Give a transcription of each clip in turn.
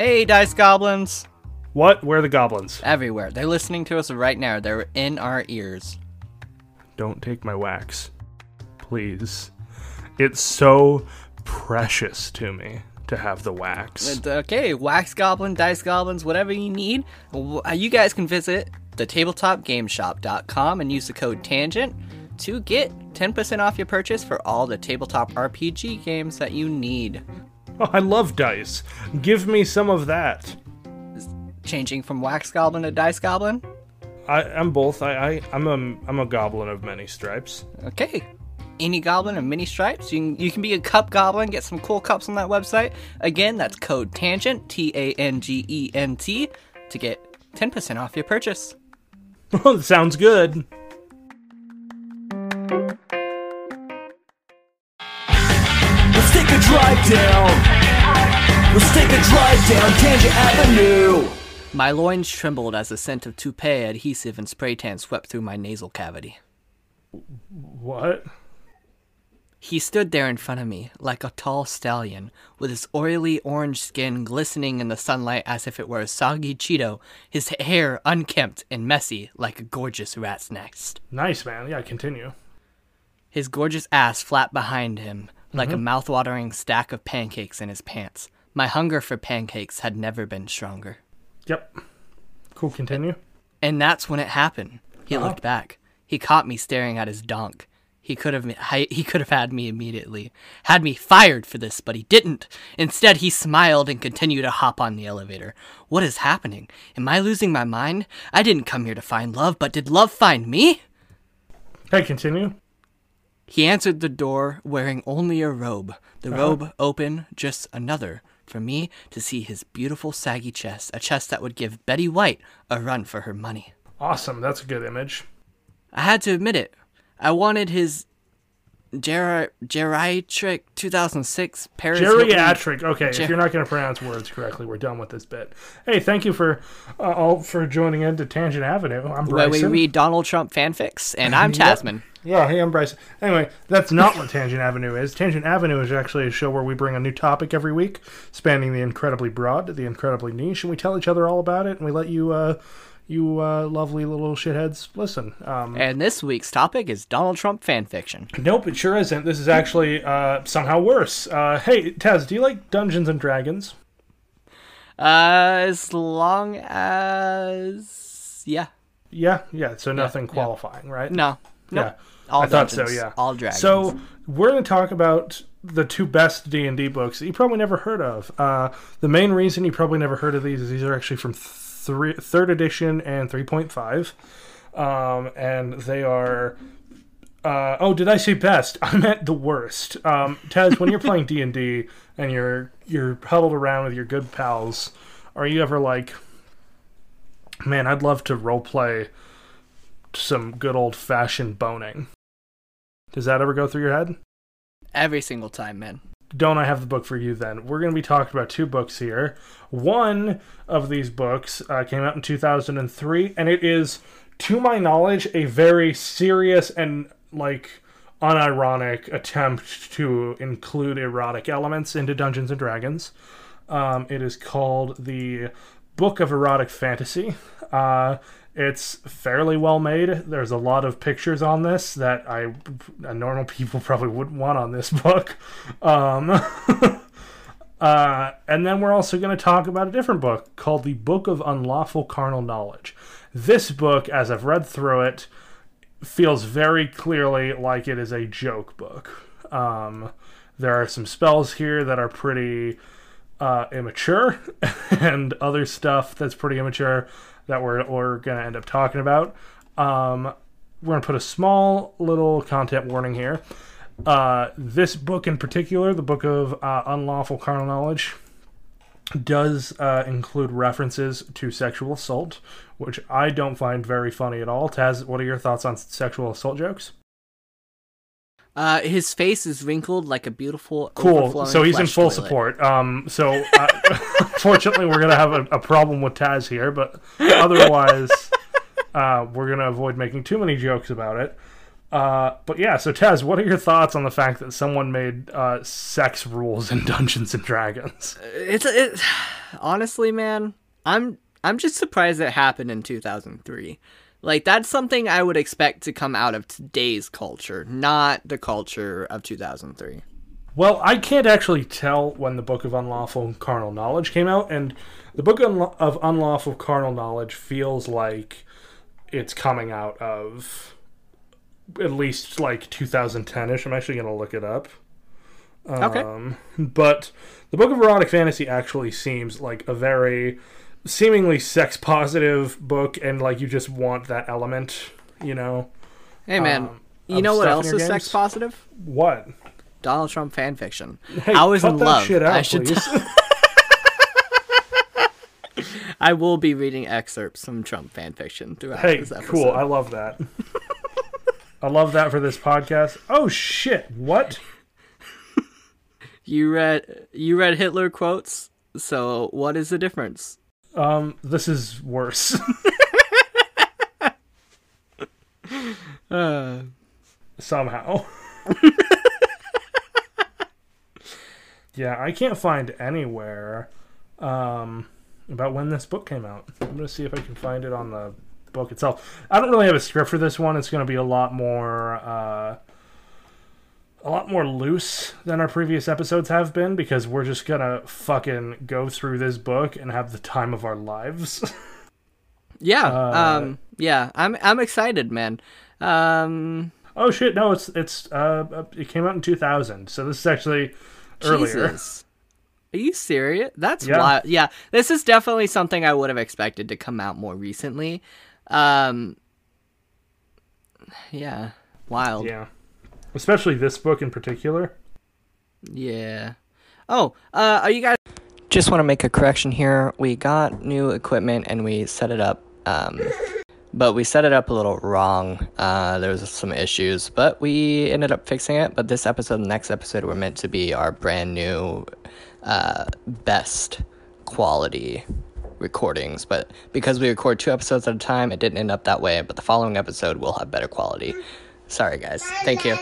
Hey, Dice Goblins! What? Where are the goblins? Everywhere. They're listening to us right now. They're in our ears. Don't take my wax. Please. It's so precious to me to have the wax. Okay, Wax Goblin, Dice Goblins, whatever you need, uh, you guys can visit the tabletopgameshop.com and use the code TANGENT to get 10% off your purchase for all the tabletop RPG games that you need. I love dice. Give me some of that. Changing from Wax Goblin to Dice Goblin? I, I'm both. I, I I'm a I'm a goblin of many stripes. Okay. Any goblin of many stripes. You can, you can be a cup goblin, get some cool cups on that website. Again, that's code TANGENT, T A N G E N T, to get 10% off your purchase. Well, sounds good. Drive down. Let's take a drive down Tangent Avenue. My loins trembled as the scent of toupee adhesive and spray tan swept through my nasal cavity. What? He stood there in front of me, like a tall stallion, with his oily orange skin glistening in the sunlight as if it were a soggy Cheeto, his hair unkempt and messy like a gorgeous rat's nest. Nice, man. Yeah, continue. His gorgeous ass flat behind him, like a mm-hmm. mouth-watering stack of pancakes in his pants. My hunger for pancakes had never been stronger. Yep. Cool. Continue. And that's when it happened. He uh-huh. looked back. He caught me staring at his donk. He could have he could have had me immediately. Had me fired for this, but he didn't. Instead, he smiled and continued to hop on the elevator. What is happening? Am I losing my mind? I didn't come here to find love, but did love find me? Hey, continue. He answered the door wearing only a robe. The uh-huh. robe open, just another for me to see his beautiful saggy chest, a chest that would give Betty White a run for her money. Awesome. That's a good image. I had to admit it. I wanted his ger- geriatric 2006 Paris Hilton- Geriatric. Okay, Ger- if you're not going to pronounce words correctly, we're done with this bit. Hey, thank you for uh, all for joining in to Tangent Avenue. I'm where we read Donald Trump fanfics, and I'm. Tazmen. Yeah, hey, I'm Bryson. Anyway, that's not what Tangent Avenue is. Tangent Avenue is actually a show where we bring a new topic every week, spanning the incredibly broad to the incredibly niche, and we tell each other all about it, and we let you, uh, you uh, lovely little shitheads, listen. Um, And this week's topic is Donald Trump fanfiction. nope, it sure isn't. This is actually uh, somehow worse. Uh, hey, Taz, do you like Dungeons and Dragons? Uh, as long as yeah, Yeah, yeah. So nothing qualifying, right? no, no, Yeah. all I thought so, yeah. all dragons. So we're going to talk about the two best D and D books that you probably never heard of. Uh, the main reason you probably never heard of these is these are actually from three, third edition and three point five, um, and they are. Uh, oh, did I say best? I meant the worst. Um, Taz, when you're playing D and D and you're you're huddled around with your good pals, are you ever like, man, I'd love to role play some good old fashioned boning? Does that ever go through your head? every single time, man. Don't I have the book for you then? We're going to be talking about two books here. One of these books uh, came out in 2003, and it is, to my knowledge, a very serious and, like, unironic attempt to include erotic elements into Dungeons and Dragons. Um, it is called the Book of Erotic Fantasy. Uh, it's fairly well made. There's a lot of pictures on this that I normal people probably wouldn't want on this book. Um, uh, and then we're also going to talk about a different book called the Book of Unlawful Carnal Knowledge. This book, as I've read through it, feels very clearly like it is a joke book. Um, there are some spells here that are pretty uh, immature, and other stuff that's pretty immature that we're, we're going to end up talking about. Um, we're going to put a small little content warning here. Uh, this book in particular, the Book of uh, Unlawful Carnal Knowledge, does uh, include references to sexual assault, which I don't find very funny at all. Taz, what are your thoughts on sexual assault jokes? Uh, his face is wrinkled like a beautiful. Cool. So he's in full toilet. support. Um, so uh, fortunately, we're gonna have a, a problem with Taz here, but otherwise, uh, we're gonna avoid making too many jokes about it. Uh, but yeah, so Taz, what are your thoughts on the fact that someone made uh, sex rules in Dungeons and Dragons? It's it. honestly, man, I'm I'm just surprised it happened in 2003. Like that's something I would expect to come out of today's culture, not the culture of 2003. Well, I can't actually tell when the Book of Unlawful Carnal Knowledge came out, and the Book of Unlawful Carnal Knowledge feels like it's coming out of at least like 2010ish. I'm actually going to look it up. Okay. Um, but the Book of Erotic Fantasy actually seems like a very seemingly sex positive book, and like you just want that element, you know. Hey man, Um, you know what else is sex positive? What? Donald Trump fan fiction. Hey, I was in that love. Shit out, I should. please. I will be reading excerpts from Trump fan fiction throughout Hey, this episode. cool. I love that. I love that for this podcast. Oh shit! What? You read you read Hitler quotes. So what is the difference? Um, this is worse. Uh, Somehow. yeah, I can't find anywhere um, about when this book came out. I'm gonna see if I can find it on the book itself. I don't really have a script for this one. It's gonna be a lot more. Uh, a lot more loose than our previous episodes have been because we're just gonna fucking go through this book and have the time of our lives. yeah. Uh, um. Yeah. I'm I'm excited, man. Um. oh shit! No, it's it's uh it came out in 2000, so this is actually earlier. Jesus. Are you serious? That's Yeah. wild. Yeah. This is definitely something I would have expected to come out more recently. Um. Yeah. Wild. Yeah, especially this book in particular. Yeah. Oh, uh, are you guys? Just want to make a correction here. We got new equipment and we set it up, um, but we set it up a little wrong. Uh, there was some issues, but we ended up fixing it. But this episode, and the next episode, were meant to be our brand new, uh, best quality recordings. But because we record two episodes at a time, it didn't end up that way. But the following episode will have better quality. Sorry, guys. Thank you.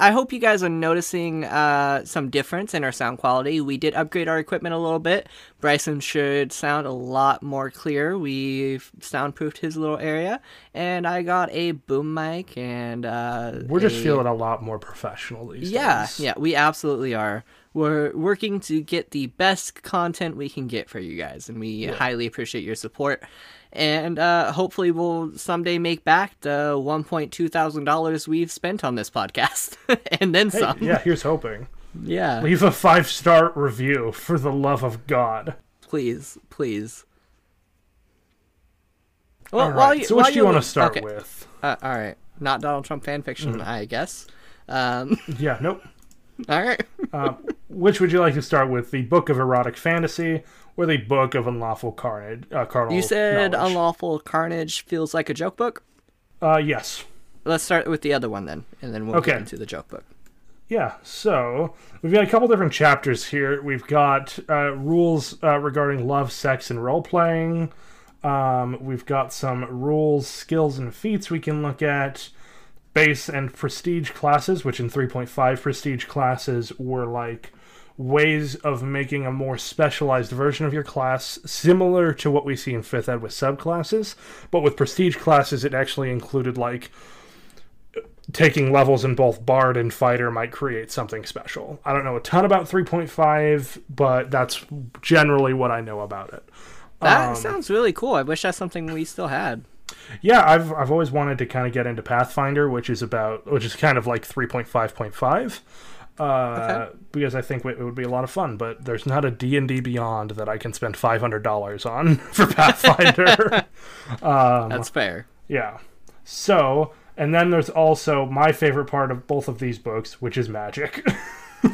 I hope you guys are noticing uh, some difference in our sound quality. We did upgrade our equipment a little bit. Bryson should sound a lot more clear. We soundproofed his little area, and I got a boom mic and uh, We're just a- feeling a lot more professional these yeah, days. yeah, yeah, we absolutely are. We're working to get the best content we can get for you guys, and we highly appreciate your support. And uh, hopefully, we'll someday make back the one point two thousand dollars we've spent on this podcast, and then Hey, some. yeah, here's hoping. yeah. Leave a five star review for the love of God. please, please. Well, All right. you, so, which do you want to start okay. with? Uh, all right, not Donald Trump fan fiction, I guess. Um, Yeah, nope. all right. Um, which would you like to start with? The Book of Erotic Fantasy or the Book of Unlawful Carnage? Uh, Carnal You said Knowledge? unlawful carnage feels like a joke book. Uh, yes. Let's start with the other one then, and then we'll Okay. get into the joke book. Yeah, so we've got a couple different chapters here. We've got uh, rules uh, regarding love, sex, and role playing. Um, we've got some rules, skills, and feats we can look at. Base and prestige classes, which in 3.5 prestige classes were like ways of making a more specialized version of your class, similar to what we see in 5th Ed with subclasses. But with prestige classes, it actually included like taking levels in both bard and fighter might create something special. I don't know a ton about 3.5, but that's generally what I know about it. That Um, sounds really cool. I wish that's something we still had. Yeah, I've I've always wanted to kind of get into Pathfinder, which is about which is kind of like 3.5.5. Uh, Okay. because I think it would be a lot of fun, but there's not a D&D Beyond that I can spend $500 on for Pathfinder. Um, That's fair. Yeah. So, and then there's also my favorite part of both of these books, which is magic.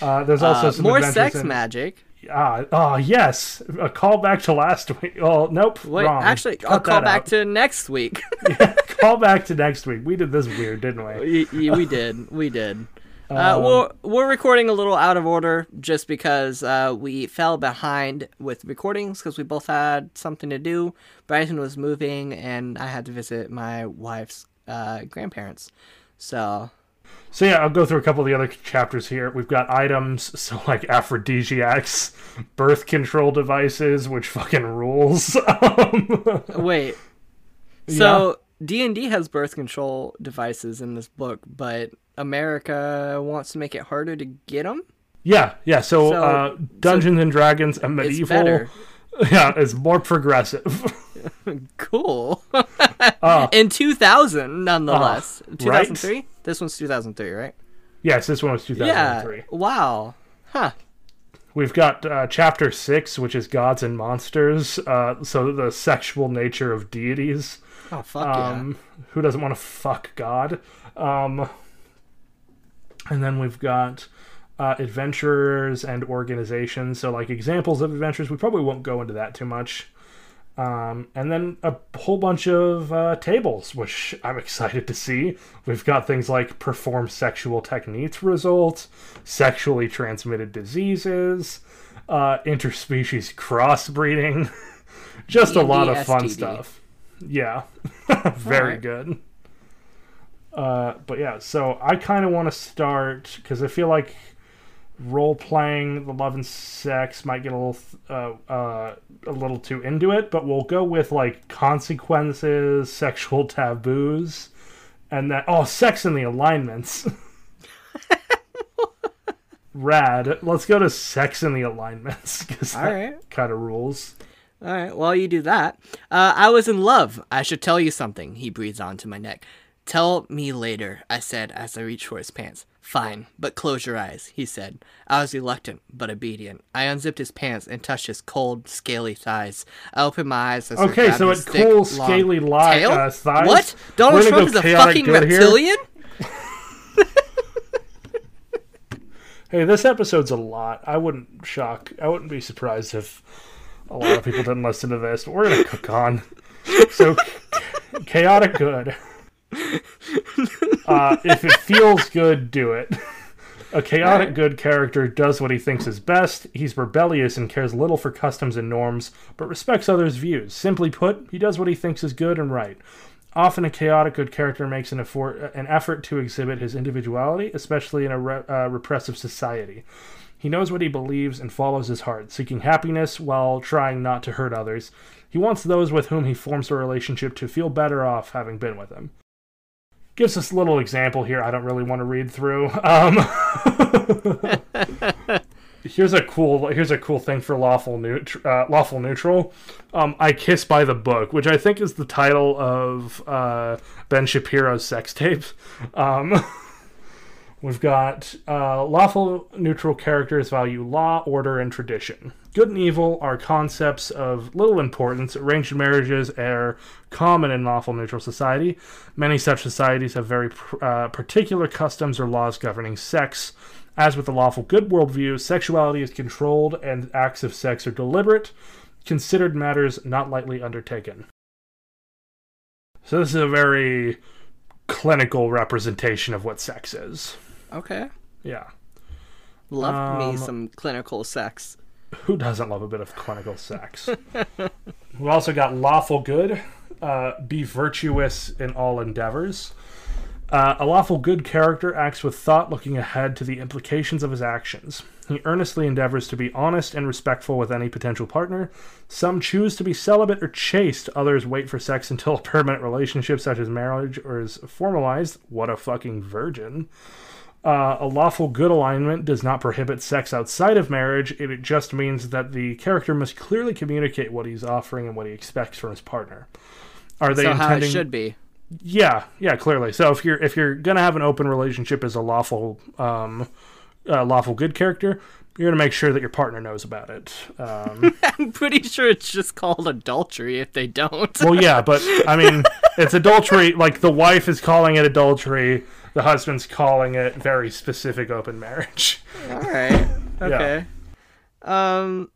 uh, there's also Uh, some more sex in- magic. Ah, ah, yes, a callback to last week. Oh, nope, Wait, wrong. actually, Cut I'll call back out. to next week. call back to next week. We did this weird, didn't we? Y- we did. We did. Um, Uh, we're, we're recording a little out of order just because uh, we fell behind with recordings because we both had something to do. Bryson was moving, and I had to visit my wife's uh, grandparents. So, So yeah, I'll go through a couple of the other chapters here. We've got items, so like aphrodisiacs, birth control devices, which fucking rules. Um, Wait. So D and D has birth control devices in this book, but America wants to make it harder to get them. yeah, yeah. So, So- uh, Dungeons and Dragons and medieval. yeah, it's more progressive. Cool. in 2000, nonetheless. right? 2003. This one's 2003, right? yes, this one was Yeah. 2003. Wow. Huh. We've got uh, chapter six, which is gods and monsters. Uh, so the sexual nature of deities. Oh fuck Um, Who doesn't want to fuck God? Um, and then we've got uh, adventurers and organizations. So, like examples of adventures, we probably won't go into that too much. Um, and then a whole bunch of uh, tables, which I'm excited to see. We've got things like perform sexual techniques results, sexually transmitted diseases, uh, interspecies crossbreeding, just a lot of fun stuff. Yeah, very Alright. good. Uh, but yeah, so I kind of want to start because I feel like role playing the love and sex might get a little uh, uh, a little too into it, but we'll go with like consequences, sexual taboos, and that oh, sex in the alignments. Rad. Let's go to sex in the alignments because that Alright. kind of rules. All right, while you do that, uh, I was in love. I should tell you something, he breathes onto my neck. Tell me later, I said as I reached for his pants. Fine, but close your eyes, he said. I was reluctant, but obedient. I unzipped his pants and touched his cold, scaly thighs. I opened my eyes as Okay, so his it thick, cool, long scaly li- tail? uh, thighs. What? We're Donald Trump is a fucking reptilian? Hey, this episode's a lot. I wouldn't shock. I wouldn't be surprised if a lot of people didn't listen to this. But we're gonna cook on. So, chaotic good. Uh, if it feels good, do it. A chaotic good character does what he thinks is best. He's rebellious and cares little for customs and norms, but respects others' views. Simply put, he does what he thinks is good and right. Often, a chaotic good character makes an effort, an effort to exhibit his individuality, especially in a re- uh, repressive society. He knows what he believes and follows his heart, seeking happiness while trying not to hurt others. He wants those with whom he forms a relationship to feel better off having been with him. Gives us a little example here I don't really want to read through. Um, here's a cool here's a cool thing for lawful neut- uh, lawful neutral. Um, I kiss by the book, which I think is the title of uh, Ben Shapiro's sex tape. Um, We've got uh, lawful neutral characters value law, order, and tradition. Good and evil are concepts of little importance. Arranged marriages are common in lawful neutral society. Many such societies have very pr- uh, particular customs or laws governing sex. As with the lawful good worldview, sexuality is controlled and acts of sex are deliberate, considered matters not lightly undertaken. So, this is a very clinical representation of what sex is. Okay. Yeah. Love me Um, some clinical sex. Who doesn't love a bit of clinical sex? we also got lawful good. Uh, be virtuous in all endeavors. Uh, a lawful good character acts with thought, looking ahead to the implications of his actions. He earnestly endeavors to be honest and respectful with any potential partner. Some choose to be celibate or chaste. Others wait for sex until a permanent relationship, such as marriage, or is formalized. What a fucking virgin. Uh, a lawful good alignment does not prohibit sex outside of marriage. It, it just means that the character must clearly communicate what he's offering and what he expects from his partner. Are they So how intending? it should be. Yeah, yeah, clearly. So if you're if you're gonna have an open relationship as a lawful um, uh, lawful good character, you're gonna make sure that your partner knows about it. Um, I'm pretty sure it's just called adultery if they don't. well, yeah, but I mean, it's adultery. Like the wife is calling it adultery. The husband's calling it very specific open marriage. All right. Okay. Um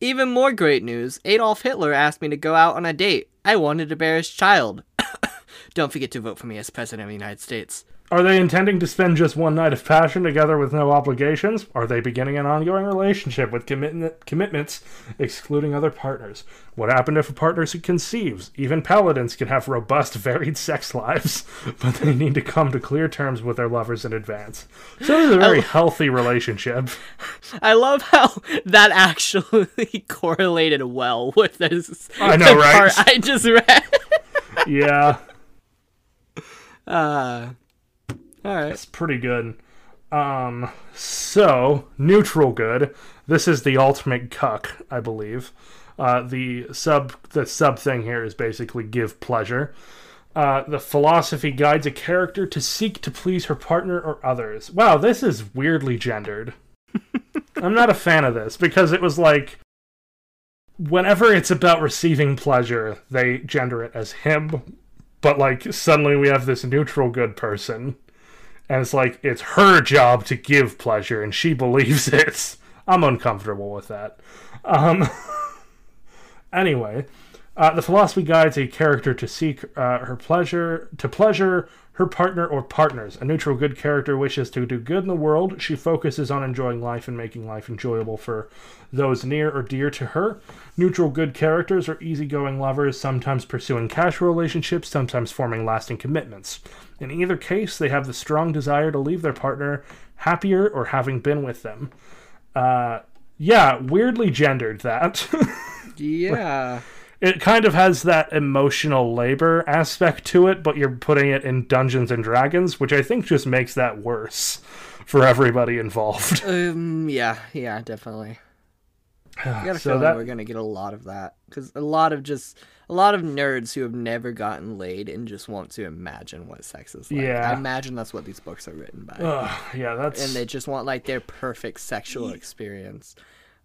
even more great news. Adolf Hitler asked me to go out on a date. I wanted to bear his child. Don't forget to vote for me as president of the United States. Are they intending to spend just one night of passion together with no obligations? Are they beginning an ongoing relationship with commitment, commitments excluding other partners? What happened if a partner conceives? Even paladins can have robust, varied sex lives, but they need to come to clear terms with their lovers in advance. So this is a very healthy relationship. I love how that actually correlated well with this. I know, right? part I just read. Yeah, Uh, all right. it's pretty good. Um, so neutral good. This is the ultimate cuck, I believe. Uh, the sub the sub thing here is basically give pleasure. Uh, the philosophy guides a character to seek to please her partner or others. Wow, this is weirdly gendered. I'm not a fan of this because it was like whenever it's about receiving pleasure, they gender it as him, but like suddenly we have this neutral good person and it's like it's her job to give pleasure and she believes it. I'm uncomfortable with that. Um anyway uh, the philosophy guides a character to seek uh, her pleasure to pleasure her partner or partners. A neutral good character wishes to do good in the world. She focuses on enjoying life and making life enjoyable for those near or dear to her. Neutral good characters are easygoing lovers sometimes pursuing casual relationships sometimes forming lasting commitments in either case, they have the strong desire to leave their partner happier or having been with them. Uh, yeah, weirdly gendered that. Yeah. it kind of has that emotional labor aspect to it, but you're putting it in Dungeons and Dragons, which I think just makes that worse for everybody involved. um. Yeah. Yeah. Definitely. I got a So that- we're gonna get a lot of that because a lot of just a lot of nerds who have never gotten laid and just want to imagine what sex is like. Yeah. I imagine that's what these books are written by, Ugh, yeah, that's and they just want like their perfect sexual experience.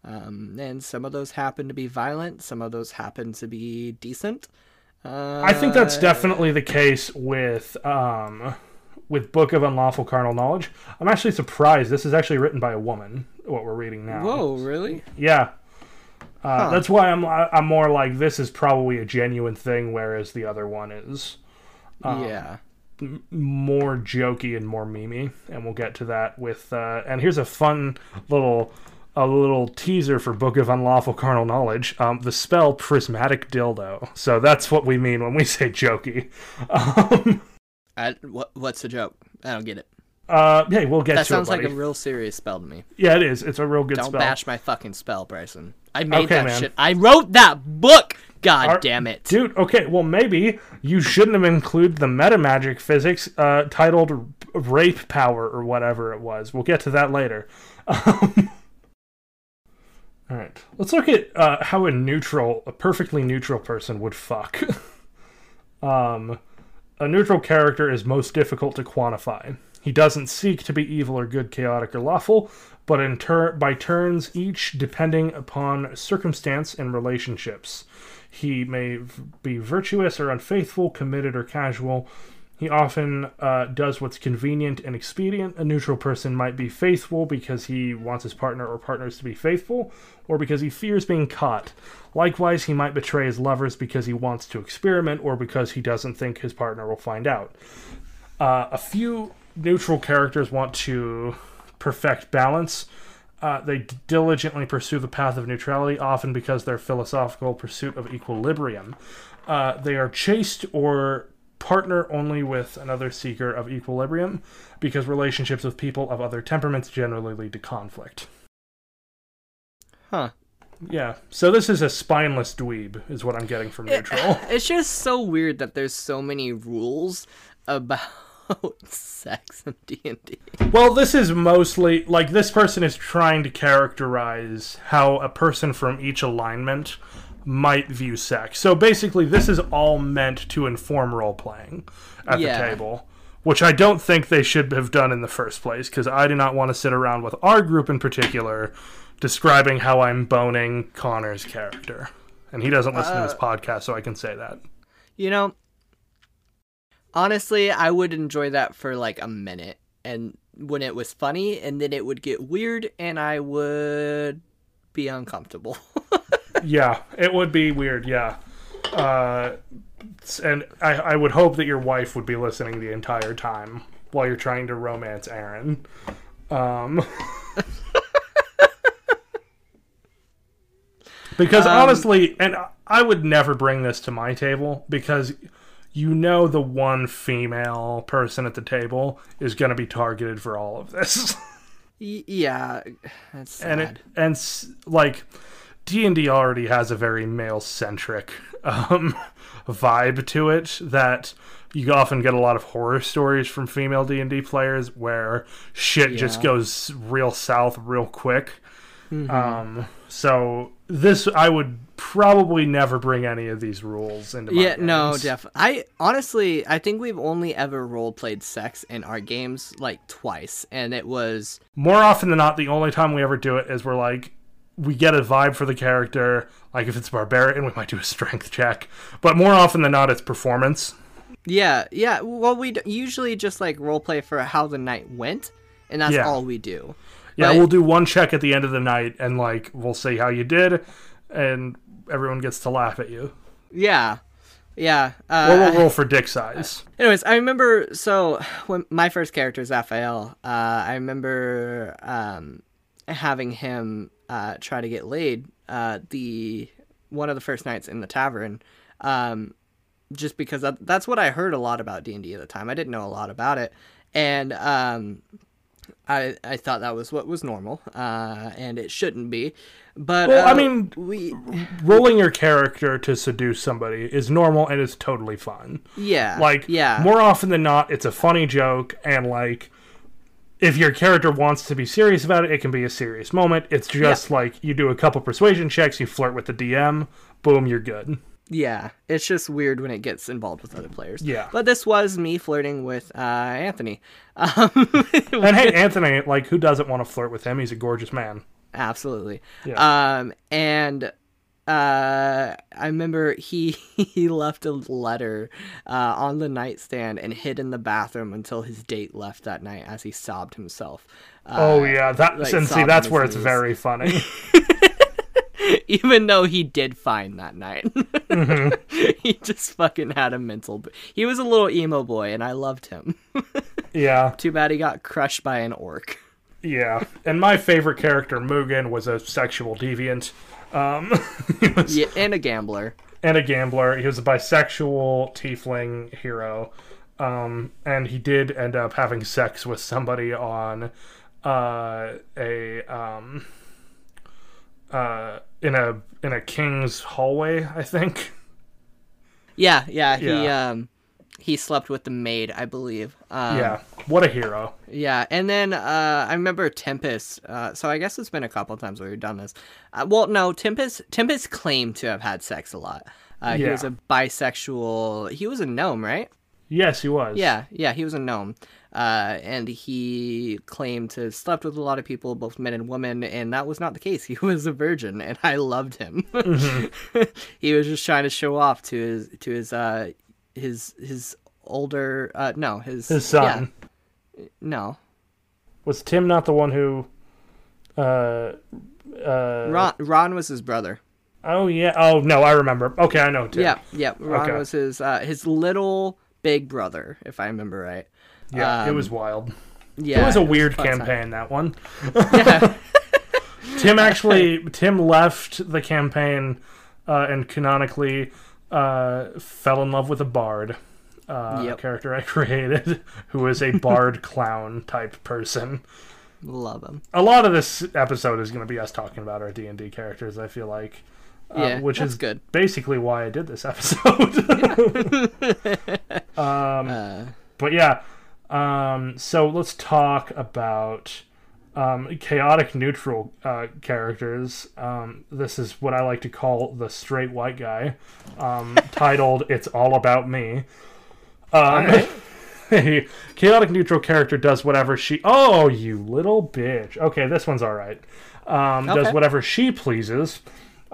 Um, and some of those happen to be violent. Some of those happen to be decent. Uh, I think that's definitely the case with um with Book of Unlawful Carnal Knowledge. I'm actually surprised this is actually written by a woman. What we're reading now. Whoa, really? Yeah. Uh, Huh. That's why I'm I'm more like this is probably a genuine thing, whereas the other one is yeah. more jokey and more memey, and we'll get to that with. Uh, and here's a fun little a little teaser for Book of Unlawful Carnal Knowledge. Um, the spell Prismatic Dildo. So that's what we mean when we say jokey. Um, I, what, what's the joke? I don't get it. Uh, yeah, we'll get to That sounds it. like a real serious spell to me. yeah, it is. It's a real good Don't spell. bash my fucking spell, Bryson. I made Okay, that man. shit. I wrote that book. God damn it. Dude, okay, well, maybe you shouldn't have included the meta magic physics uh, titled Rape Power or whatever it was. We'll get to that later. Um, all right, let's look at uh, how a neutral, a perfectly neutral person would fuck. um, a neutral character is most difficult to quantify. He doesn't seek to be evil or good, chaotic or lawful, but in tur- by turns, each depending upon circumstance and relationships. He may v- be virtuous or unfaithful, committed or casual. He often uh, does what's convenient and expedient. A neutral person might be faithful because he wants his partner or partners to be faithful, or because he fears being caught. Likewise, he might betray his lovers because he wants to experiment, or because he doesn't think his partner will find out. Uh, a few neutral characters want to perfect balance. Uh, they diligently pursue the path of neutrality, often because their philosophical pursuit of equilibrium. Uh, they are chaste or partner only with another seeker of equilibrium, because relationships with people of other temperaments generally lead to conflict. Huh. Yeah, so this is a spineless dweeb, is what I'm getting from neutral. It's just so weird that there's so many rules about sex in D&D. Well, this is mostly like this person is trying to characterize how a person from each alignment might view sex. So basically, this is all meant to inform role playing at Yeah. the table, which I don't think they should have done in the first place because I do not want to sit around with our group in particular describing how I'm boning Connor's character. And he doesn't listen to this uh, podcast, so I can say that. You know, honestly, I would enjoy that for like a minute and when it was funny and then it would get weird and I would be uncomfortable. Yeah, it would be weird. Yeah, uh, and I, I would hope that your wife would be listening the entire time while you're trying to romance Aaron. Um, because honestly, and I would never bring this to my table because you know the one female person at the table is going to be targeted for all of this. Yeah, that's sad. and it and like d&d already has a very male-centric um, vibe to it that you often get a lot of horror stories from female d&d players where shit just goes real south real quick Mm-hmm. um, so this i would probably never bring any of these rules into my yeah, no, definitely. I honestly, I think we've only ever role played sex in our games like twice, and it was more often than not, the only time we ever do it is we're like, we get a vibe for the character. Like if it's barbarian, we might do a strength check. But more often than not, it's performance. yeah, yeah. Well, we usually just like role play for how the night went, and that's Yeah. all we do. Yeah, But- we'll do one check at the end of the night, and like we'll see how you did, and everyone gets to laugh at you. Yeah, yeah. Uh, Or we'll roll for dick size. Anyways, I remember so when my first character is Raphael, uh, I remember um, having him uh, try to get laid uh, the one of the first nights in the tavern, um, just because that, that's what I heard a lot about D and D at the time. I didn't know a lot about it, and um, I I thought that was what was normal, uh, and it shouldn't be. But Well, I uh, mean- we Rolling your character to seduce somebody is normal and it's totally fun. yeah Like, yeah more often than not, it's a funny joke, and like, if your character wants to be serious about it, it can be a serious moment. It's just like you do a couple persuasion checks, you flirt with the DM, boom, you're good. Yeah, it's just weird when it gets involved with other players. Yeah. But this was me flirting with uh, Anthony. Um, And hey, Anthony, like, who doesn't want to flirt with him? He's a gorgeous man. Absolutely. Yeah. Um, and uh, I remember he he left a letter uh, on the nightstand and hid in the bathroom until his date left that night as he sobbed himself. Uh, oh yeah, that like, and see that's where it's knees. very funny. even though he did fine that night. Mm-hmm. he just fucking had a mental. b- He was a little emo boy, and I loved him. yeah, Too bad he got crushed by an orc. Yeah. And my favorite character, Mugen, was a sexual deviant. Um, was Yeah, and a gambler. and a gambler. He was a bisexual tiefling hero. Um, and he did end up having sex with somebody on uh, a um, uh, in a in a king's hallway, I think. Yeah, yeah. He Yeah. um he slept with the maid, I believe. Um, yeah, what a hero. Yeah, and then uh, I remember Tempest. Uh, so I guess it's been a couple times where we've done this. Uh, well, no, Tempest. Tempest claimed to have had sex a lot. Uh, He was a bisexual. He was a gnome, right? Yes, he was. Yeah, yeah, he was a gnome. Uh, and he claimed to have slept with a lot of people, both men and women, and that was not the case. He was a virgin, and I loved him. he was just trying to show off to his to his uh his his older uh no his His son yeah, no was Tim not the one who. Uh, uh, Ron Ron was his brother. oh yeah. Oh no, I remember. Okay, I know Tim. Yeah, yeah. Ron Okay. was his uh his little big brother, if I remember right. yeah. it Um, was wild. Yeah, It was a weird fun time. campaign that one. Yeah. Tim actually Tim left the campaign uh, and canonically uh, fell in love with a bard. Uh, Yep. character I created, who is a bard clown type person. Love him. A lot of this episode is going to be us talking about our D and D characters. I feel like, uh, Yeah, which is good. basically why I did this episode. um, Uh, but yeah, um, so let's talk about um, chaotic neutral uh, characters. Um, this is what I like to call the straight white guy, um, titled "It's All About Me." Um, a chaotic neutral character does whatever she. Oh, you little bitch. Okay, this one's all right. Um, Does whatever she pleases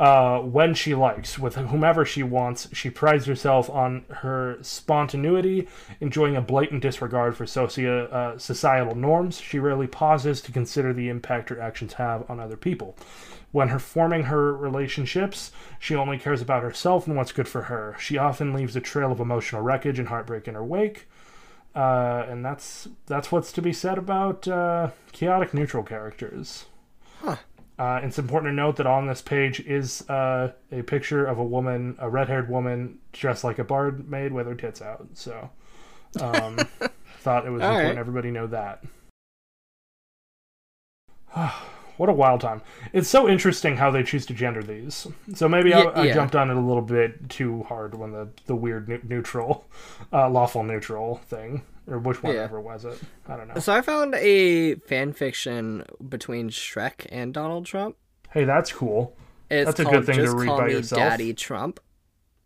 uh, when she likes, with whomever she wants. She prides herself on her spontaneity, enjoying a blatant disregard for socio- uh, societal norms. She rarely pauses to consider the impact her actions have on other people. When her forming her relationships, she only cares about herself and what's good for her. She often leaves a trail of emotional wreckage and heartbreak in her wake. Uh, and that's that's what's to be said about uh, chaotic neutral characters. Huh. Uh, it's important to note that on this page is uh, a picture of a woman, a red-haired woman dressed like a bard maid with her tits out. So, um, thought it was All important right. everybody know that. what a wild time! It's so interesting how they choose to gender these. So maybe I, Ye- I yeah. jumped on it a little bit too hard when the the weird neu- neutral, uh, lawful neutral thing, or which one Yeah. ever was it? I don't know. So I found a fan fiction between Shrek and Donald Trump. Hey, that's cool. It's That's a called good thing to read Call by Me yourself. Daddy Trump.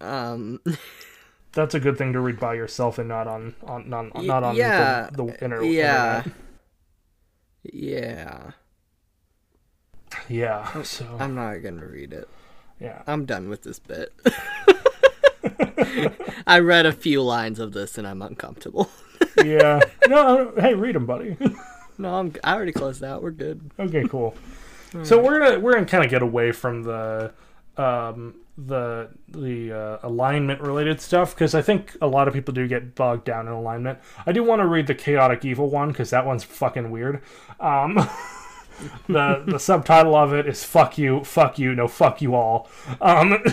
Um, That's a good thing to read by yourself and not on on not, not on yeah, the, the inter- yeah. internet. yeah. Yeah. So I'm not gonna read it. yeah. I'm done with this bit. I read a few lines of this and I'm uncomfortable. Yeah. No, hey, read them, buddy. no, I'm. I already closed out. We're good. okay, cool. So we're gonna we're gonna kind of get away from the um the the uh, alignment related stuff because I think a lot of people do get bogged down in alignment. I do want to read the chaotic evil one because that one's fucking weird. Um, the the subtitle of it is "fuck you, fuck you, no fuck you all." Um,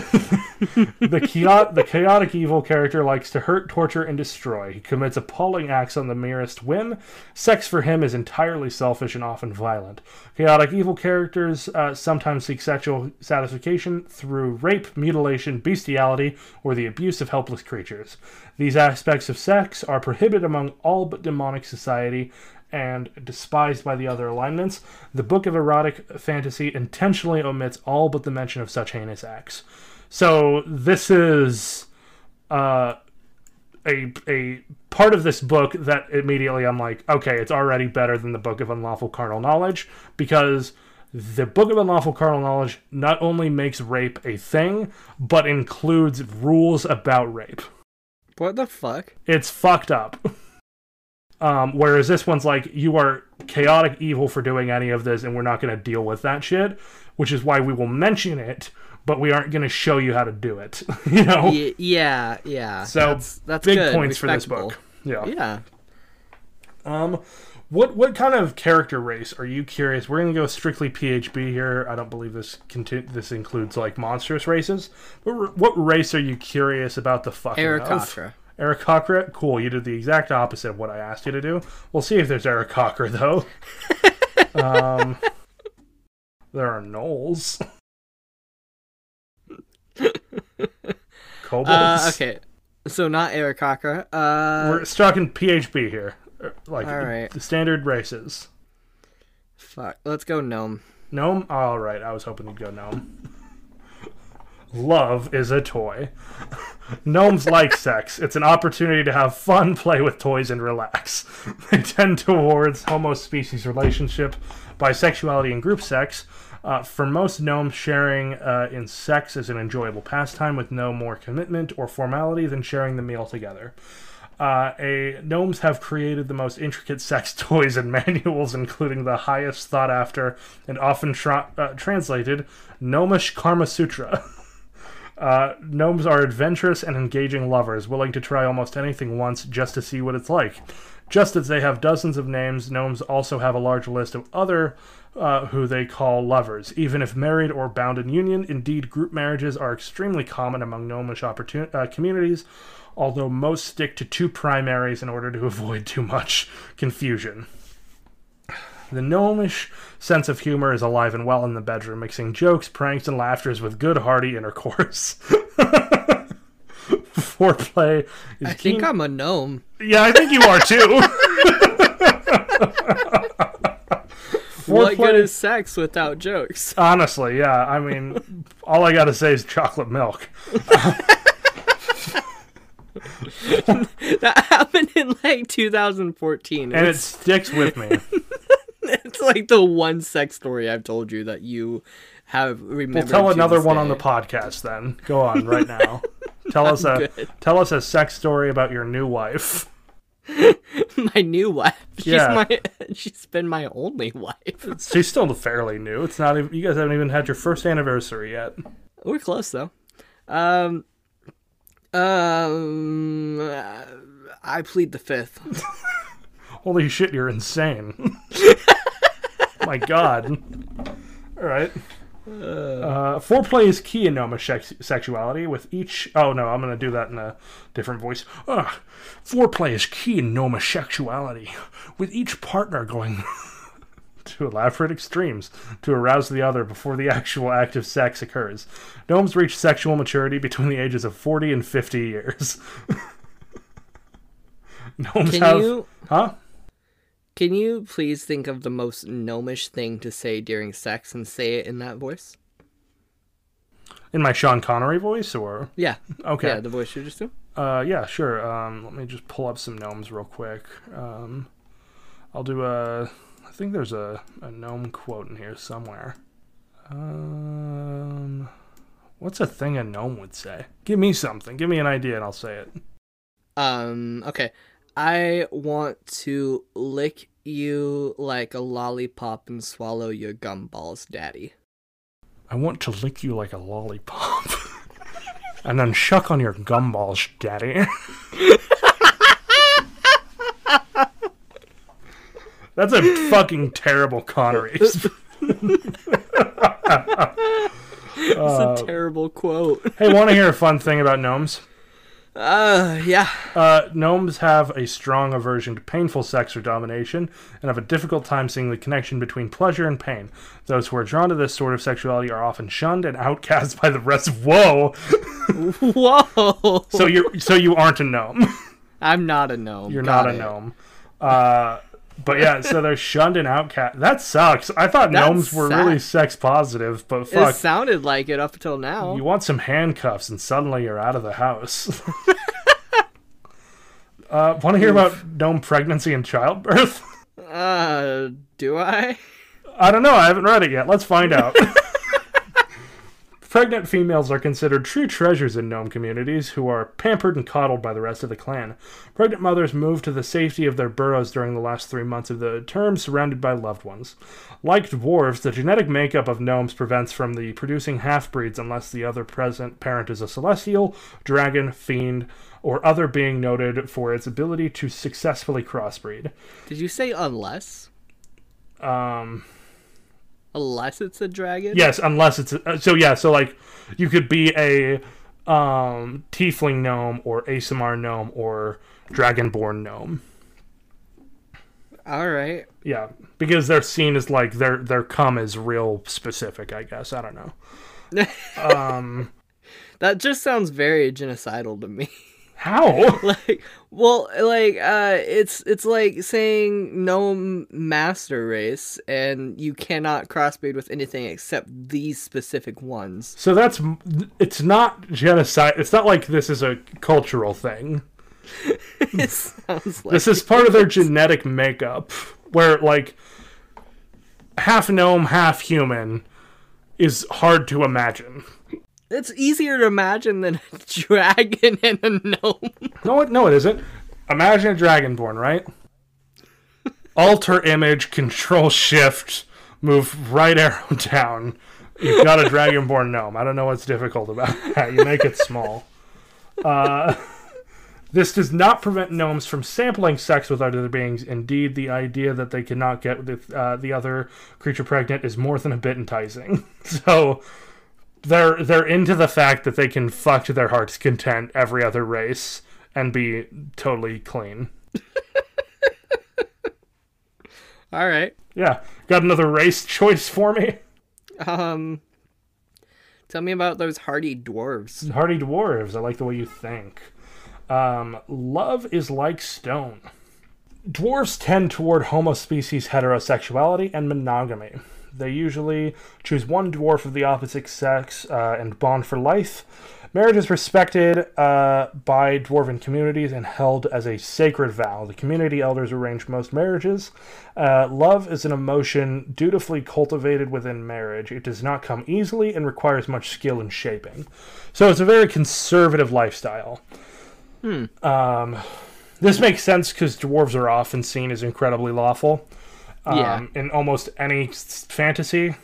the chaotic the chaotic evil character likes to hurt, torture, and destroy. He commits appalling acts on the merest whim. Sex for him is entirely selfish and often violent. Chaotic evil characters uh, sometimes seek sexual satisfaction through rape, mutilation, bestiality, or the abuse of helpless creatures. These aspects of sex are prohibited among all but demonic society and despised by the other alignments. The Book of Erotic Fantasy intentionally omits all but the mention of such heinous acts. So this is uh, a a part of this book that immediately I'm like, okay, it's already better than the Book of Unlawful Carnal Knowledge because the Book of Unlawful Carnal Knowledge not only makes rape a thing, but includes rules about rape. What the fuck? It's fucked up. Um, whereas this one's like, you are chaotic evil for doing any of this, and we're not going to deal with that shit, which is why we will mention it, but we aren't going to show you how to do it. you know? Y- yeah, yeah. So that's, that's big good, points for this book. Yeah. Yeah. Um, what what kind of character race are you curious? We're gonna go strictly PHB here. I don't believe this conti- this includes like monstrous races. But r- what race are you curious about the fucking? Aarakocra. Eric Cocker? Cool, you did the exact opposite of what I asked you to do. We'll see if there's Eric Cocker, though. um, there are gnolls. Kobolds. Uh, okay. So not Aarakocra. Uh, We're stuck in PHB here. Uh, Like, All right. the standard races. fuck. Let's go gnome. Gnome? All right, I was hoping you'd go gnome. Love is a toy. Gnomes like sex. It's an opportunity to have fun, play with toys, and relax. They tend towards homo species relationship, bisexuality, and group sex. Uh, for most gnomes, sharing uh, in sex is an enjoyable pastime with no more commitment or formality than sharing the meal together. Uh, a gnomes have created the most intricate sex toys and manuals, including the highest thought after and often tra- uh, translated Gnomish Karma Sutra. Uh, gnomes are adventurous and engaging lovers, willing to try almost anything once just to see what it's like. Just as they have dozens of names, gnomes also have a large list of other uh, who they call lovers. Even if married or bound in union, indeed, group marriages are extremely common among gnomish opportun- uh, communities, although most stick to two primaries in order to avoid too much confusion. The gnomish sense of humor is alive and well in the bedroom, mixing jokes, pranks, and laughters with good, hearty intercourse. Foreplay is I keen- think I'm a gnome. yeah, I think you are too. What good is sex without jokes? Honestly, yeah. I mean, all I gotta say is chocolate milk. That happened in like 2014. And it sticks with me. it's like the one sex story I've told you that you have remembered. We'll tell another one on the podcast then. Go on right now. Tell us a good. tell us a sex story about your new wife. my new wife. She's Yeah. my. She's been my only wife. She's still fairly new. It's not even you guys haven't even had your first anniversary yet. We're close though. Um, um, I plead the fifth. Holy shit, you're insane. My god. All right. Uh, foreplay is key in Noma sexuality with each. Oh no, I'm gonna do that in a different voice. Uh, foreplay is key in Noma sexuality with each partner going to elaborate extremes to arouse the other before the actual act of sex occurs. Gnomes reach sexual maturity between the ages of 40 and 50 years. Gnomes Can have. you Huh? Can you please think of the most gnomish thing to say during sex and say it in that voice? In my Sean Connery voice, or Yeah. okay, Yeah, the voice you just do. uh, yeah, sure. Um, let me just pull up some gnomes real quick. Um, I'll do a. I think there's a, a gnome quote in here somewhere. Um, what's a thing a gnome would say? Give me something. Give me an idea, and I'll say it. Um, okay. I want to lick you like a lollipop and swallow your gumballs, daddy. I want to lick you like a lollipop. and then shuck on your gumballs, daddy. That's a fucking terrible Connery. It's a uh, terrible quote. hey, want to hear a fun thing about gnomes? Uh, yeah. Uh, gnomes have a strong aversion to painful sex or domination and have a difficult time seeing the connection between pleasure and pain. Those who are drawn to this sort of sexuality are often shunned and outcast by the rest. Of. Whoa! Whoa. So you're so you aren't a gnome. I'm not a gnome. You're Got not a gnome. Uh, but yeah, so they're shunned and outcast. That sucks. I thought That's gnomes were sad. really sex positive, but It fuck. sounded like it up until now. You want some handcuffs, and suddenly you're out of the house. uh, want to hear about gnome pregnancy and childbirth? Uh, do I? I don't know. I haven't read it yet. Let's find out. Pregnant females are considered true treasures in gnome communities who are pampered and coddled by the rest of the clan. Pregnant mothers move to the safety of their burrows during the last three months of the term, surrounded by loved ones. Like dwarves, the genetic makeup of gnomes prevents from the producing half breeds unless the other present parent is a celestial, dragon, fiend, or other being noted for its ability to successfully crossbreed. Did you say unless? Um, Unless it's a dragon? Yes, unless it's uh, so. Yeah, so like you could be a um tiefling gnome or aasimar gnome or dragonborn gnome. All right. Yeah, because they're seen as like their their cum is real specific. I guess I don't know. Um, That just sounds very genocidal to me. How? like, well, like, uh, it's it's like saying no master race, and you cannot crossbreed with anything except these specific ones. So that's it's not genocide. It's not like this is a cultural thing. it sounds like This is part of their genetic makeup, where like half gnome, half human is hard to imagine. It's easier to imagine than a dragon and a gnome. No, it, no, it isn't. Imagine a dragonborn, right? Alter image, control shift, move right arrow down. You've got a dragonborn gnome. I don't know what's difficult about that. You make it small. Uh, this does not prevent gnomes from sampling sex with other beings. Indeed, the idea that they cannot get with uh, the other creature pregnant is more than a bit enticing. So they're they're into the fact that they can fuck to their heart's content every other race and be totally clean. All right. Yeah, got another race choice for me. Um, tell me about those hardy dwarves. Hardy dwarves. I like the way you think. Um, love is like stone. Dwarves tend toward homospecies heterosexuality and monogamy. They usually choose one dwarf of the opposite sex uh, and bond for life. Marriage is respected uh, by dwarven communities and held as a sacred vow. The community elders arrange most marriages. Uh, love is an emotion dutifully cultivated within marriage. It does not come easily and requires much skill in shaping. So it's a very conservative lifestyle. Um, this makes sense because dwarves are often seen as incredibly lawful. Um, Yeah. In almost any fantasy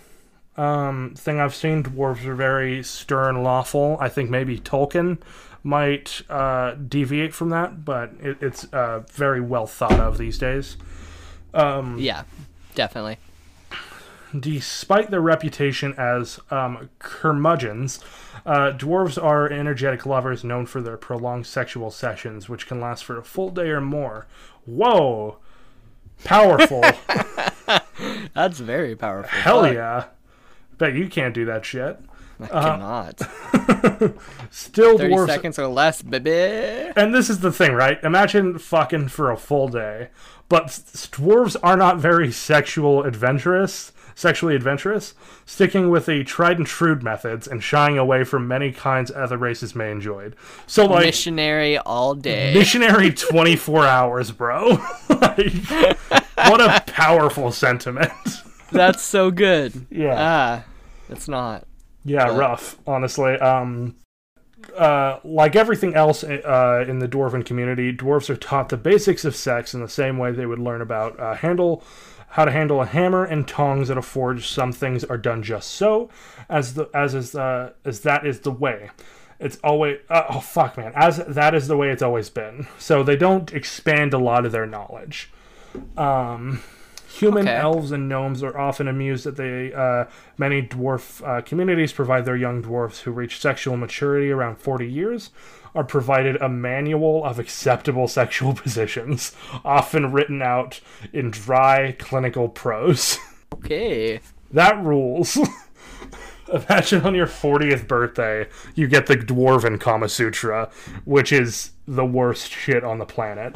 um, thing I've seen, dwarves are very stern, lawful. I think maybe Tolkien might uh, deviate from that, but it, it's uh, very well thought of these days. Yeah, definitely. Despite their reputation as um, curmudgeons, uh, dwarves are energetic lovers known for their prolonged sexual sessions, which can last for a full day or more. Whoa! Powerful. That's very powerful. Hell Fuck, yeah. Bet you can't do that shit. I uh-huh. cannot. Still, 30 dwarves. seconds or less, baby. And this is the thing, right? Imagine fucking for a full day. But dwarves are not very sexual adventurous, sexually adventurous, sticking with the tried and true methods and shying away from many kinds other races may enjoy. So, like, Missionary all day. missionary 24 hours, bro. like, what a powerful sentiment. That's so good. Yeah. Ah, it's not. Yeah, But- rough, honestly. Um, uh, like everything else uh, in the dwarven community, dwarves are taught the basics of sex in the same way they would learn about uh, handle how to handle a hammer and tongs at a forge. Some things are done just so, as the as is uh, as that is the way. It's always uh, oh fuck man, as that is the way it's always been. So they don't expand a lot of their knowledge. Um, human Okay. elves and gnomes are often amused that they uh, many dwarf uh, communities provide their young dwarfs who reach sexual maturity around 40 years are provided a manual of acceptable sexual positions often written out in dry clinical prose. Okay. that rules. Imagine on your 40th birthday you get the dwarven kama sutra which is the worst shit on the planet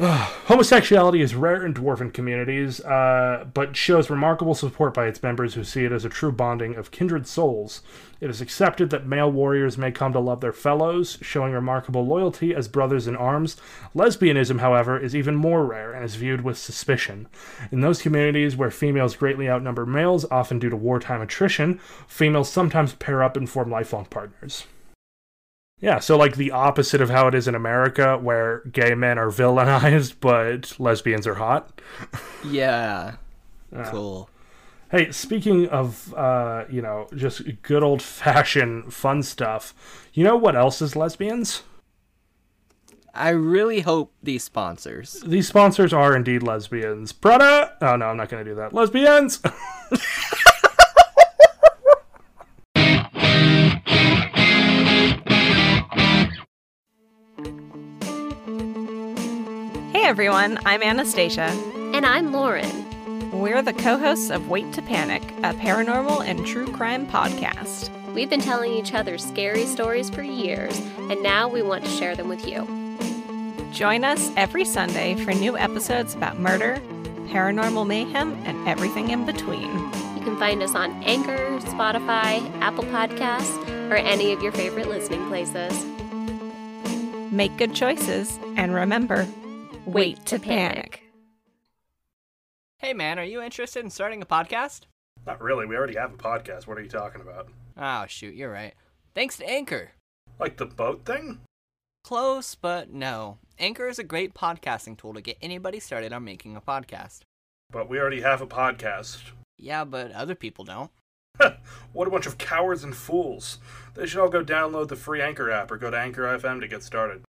Homosexuality is rare in dwarven communities, uh, but shows remarkable support by its members who see it as a true bonding of kindred souls. It is accepted that male warriors may come to love their fellows, showing remarkable loyalty as brothers in arms. Lesbianism, however, is even more rare and is viewed with suspicion. In those communities where females greatly outnumber males, often due to wartime attrition, females sometimes pair up and form lifelong partners. Yeah, so like the opposite of how it is in America, where gay men are villainized, but lesbians are hot. Yeah. Cool. Hey, speaking of, uh, you know, just good old fashioned fun stuff, you know what else is lesbians? I really hope these sponsors. These sponsors are indeed lesbians. Prada! Oh no, I'm not going to do that. Lesbians! everyone, I'm Anastasia. And I'm Lauren. We're the co hosts of Wait to Panic, a paranormal and true crime podcast. We've been telling each other scary stories for years, and now we want to share them with you. Join us every Sunday for new episodes about murder, paranormal mayhem, and everything in between. You can find us on Anchor, Spotify, Apple Podcasts, or any of your favorite listening places. Make good choices, and remember wait to panic. Hey man, are you interested in starting a podcast? not really, we already have a podcast. What are you talking about? Oh shoot, you're right. Thanks to Anchor. Like the boat thing? Close, but no. Anchor is a great podcasting tool to get anybody started on making a podcast. But we already have a podcast. Yeah, but other people don't. What a bunch of cowards and fools. They should all go download the free Anchor app or go to Anchor FM to get started.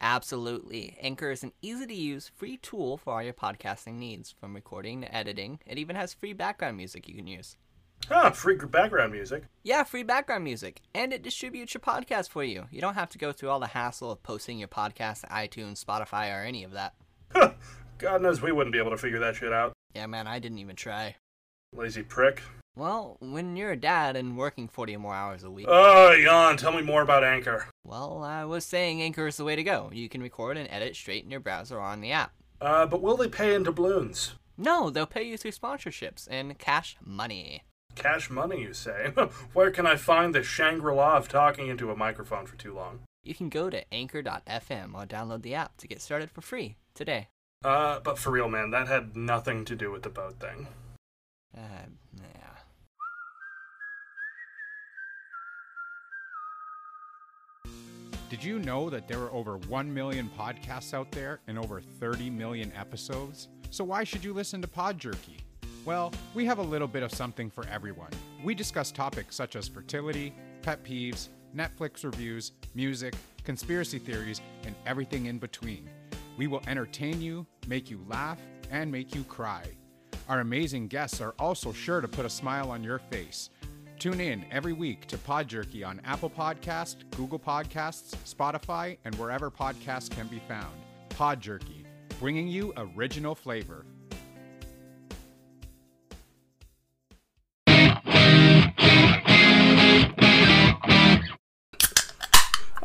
Absolutely. Anchor is an easy to use free tool for all your podcasting needs, from recording to editing. It even has free background music you can use. Ah, free background music. Yeah, free background music. And it distributes your podcast for you. You don't have to go through all the hassle of posting your podcast to iTunes, Spotify, or any of that. God knows we wouldn't be able to figure that shit out. Yeah, man, I didn't even try. Lazy prick. Well, when you're a dad and working 40 or more hours a week, Oh, Jan, tell me more about Anchor. well, I was saying Anchor is the way to go. You can record and edit straight in your browser or on the app. Uh, but will they pay in doubloons? No, they'll pay you through sponsorships and cash money. Cash money, you say? Where can I find the Shangri La of talking into a microphone for too long? You can go to anchor.fm or download the app to get started for free today. Uh, but for real, man, that had nothing to do with the boat thing. Uh, Did you know that there are over 1 million podcasts out there and over 30 million episodes? So why should you listen to Pod Jerky? Well, we have a little bit of something for everyone. We discuss topics such as fertility, pet peeves, Netflix reviews, music, conspiracy theories, and everything in between. We will entertain you, make you laugh, and make you cry. Our amazing guests are also sure to put a smile on your face. Tune in every week to Pod Jerky on Apple Podcast, Google Podcasts, Spotify, and wherever podcasts can be found. Pod Jerky, bringing you original flavor.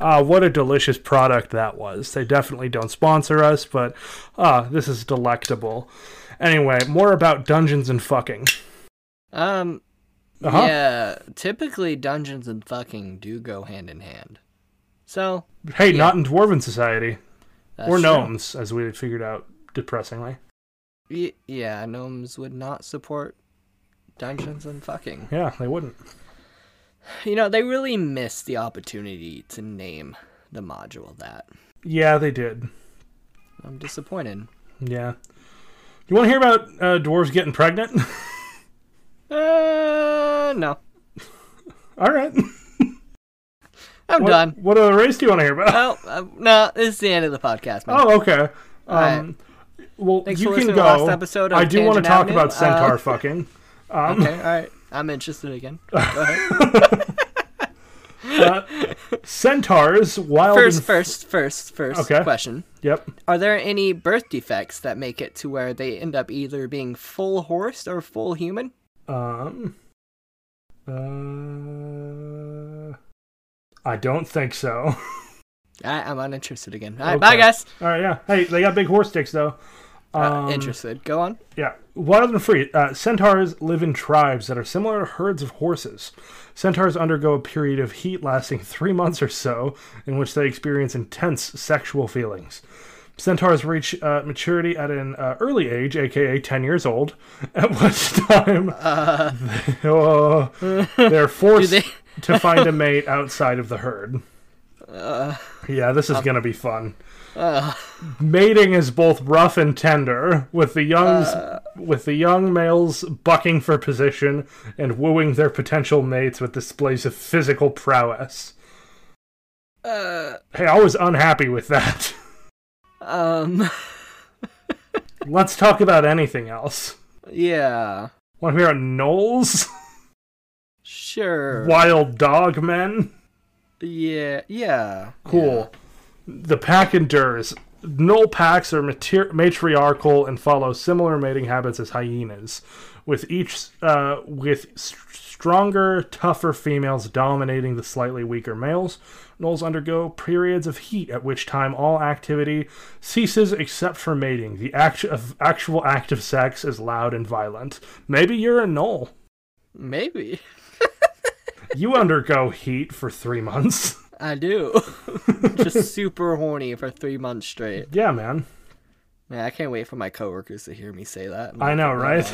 Ah, what a delicious product that was. They definitely don't sponsor us, but ah, this is delectable. Anyway, more about dungeons and fucking. Um, Uh-huh. yeah, typically dungeons and fucking do go hand in hand. So, Hey, not in Dwarven Society. that's or true. gnomes, as we figured out depressingly. Y- yeah, gnomes would not support dungeons and fucking. Yeah, they wouldn't. You know, they really missed the opportunity to name the module that. Yeah, they did. I'm disappointed. Yeah. You want to hear about uh, dwarves getting pregnant? Uh, no. All right. I'm What, done. What other race do you want to hear about? Oh, uh, no, this is the end of the podcast, man. Oh, okay. Um, well, Thanks you can go. last episode I do want to talk Avenue. about centaur Uh, fucking. Um, Okay, alright. I'm interested again. Go ahead. uh, centaurs, wild. first, and- first, first, first Okay. question. Yep. Are there any birth defects that make it to where they end up either being full horse or full human? Um. Uh. I don't think so. I, I'm uninterested again. Alright, Okay. bye, guys. All right, yeah. Hey, they got big horse sticks though. Uh, Um, interested. Go on. Yeah, wild and free. Uh, centaurs live in tribes that are similar to herds of horses. Centaurs undergo a period of heat lasting three months or so, in which they experience intense sexual feelings. Centaurs reach uh, maturity at an uh, early age, aka 10 years old, at which time they, uh, they're forced they- to find a mate outside of the herd. yeah, this is going to be fun. Mating is both rough and tender, with the youngs with the young males bucking for position and wooing their potential mates with displays of physical prowess. Uh, Hey, I was unhappy with that. Um, Let's talk about anything else. yeah, Want to hear about gnolls? sure. Wild dog men? Yeah, yeah. Cool. The pack endures. Gnoll packs are mater- matriarchal and follow similar mating habits as hyenas, with each uh, with s- stronger, tougher females dominating the slightly weaker males. Gnolls undergo periods of heat, at which time all activity ceases except for mating. The act of actual act of sex is loud and violent. Maybe you're a gnoll. Maybe. You undergo heat for three months. I do. Just super horny for three months straight. yeah, man. Man, I can't wait for my coworkers to hear me say that. I know, right?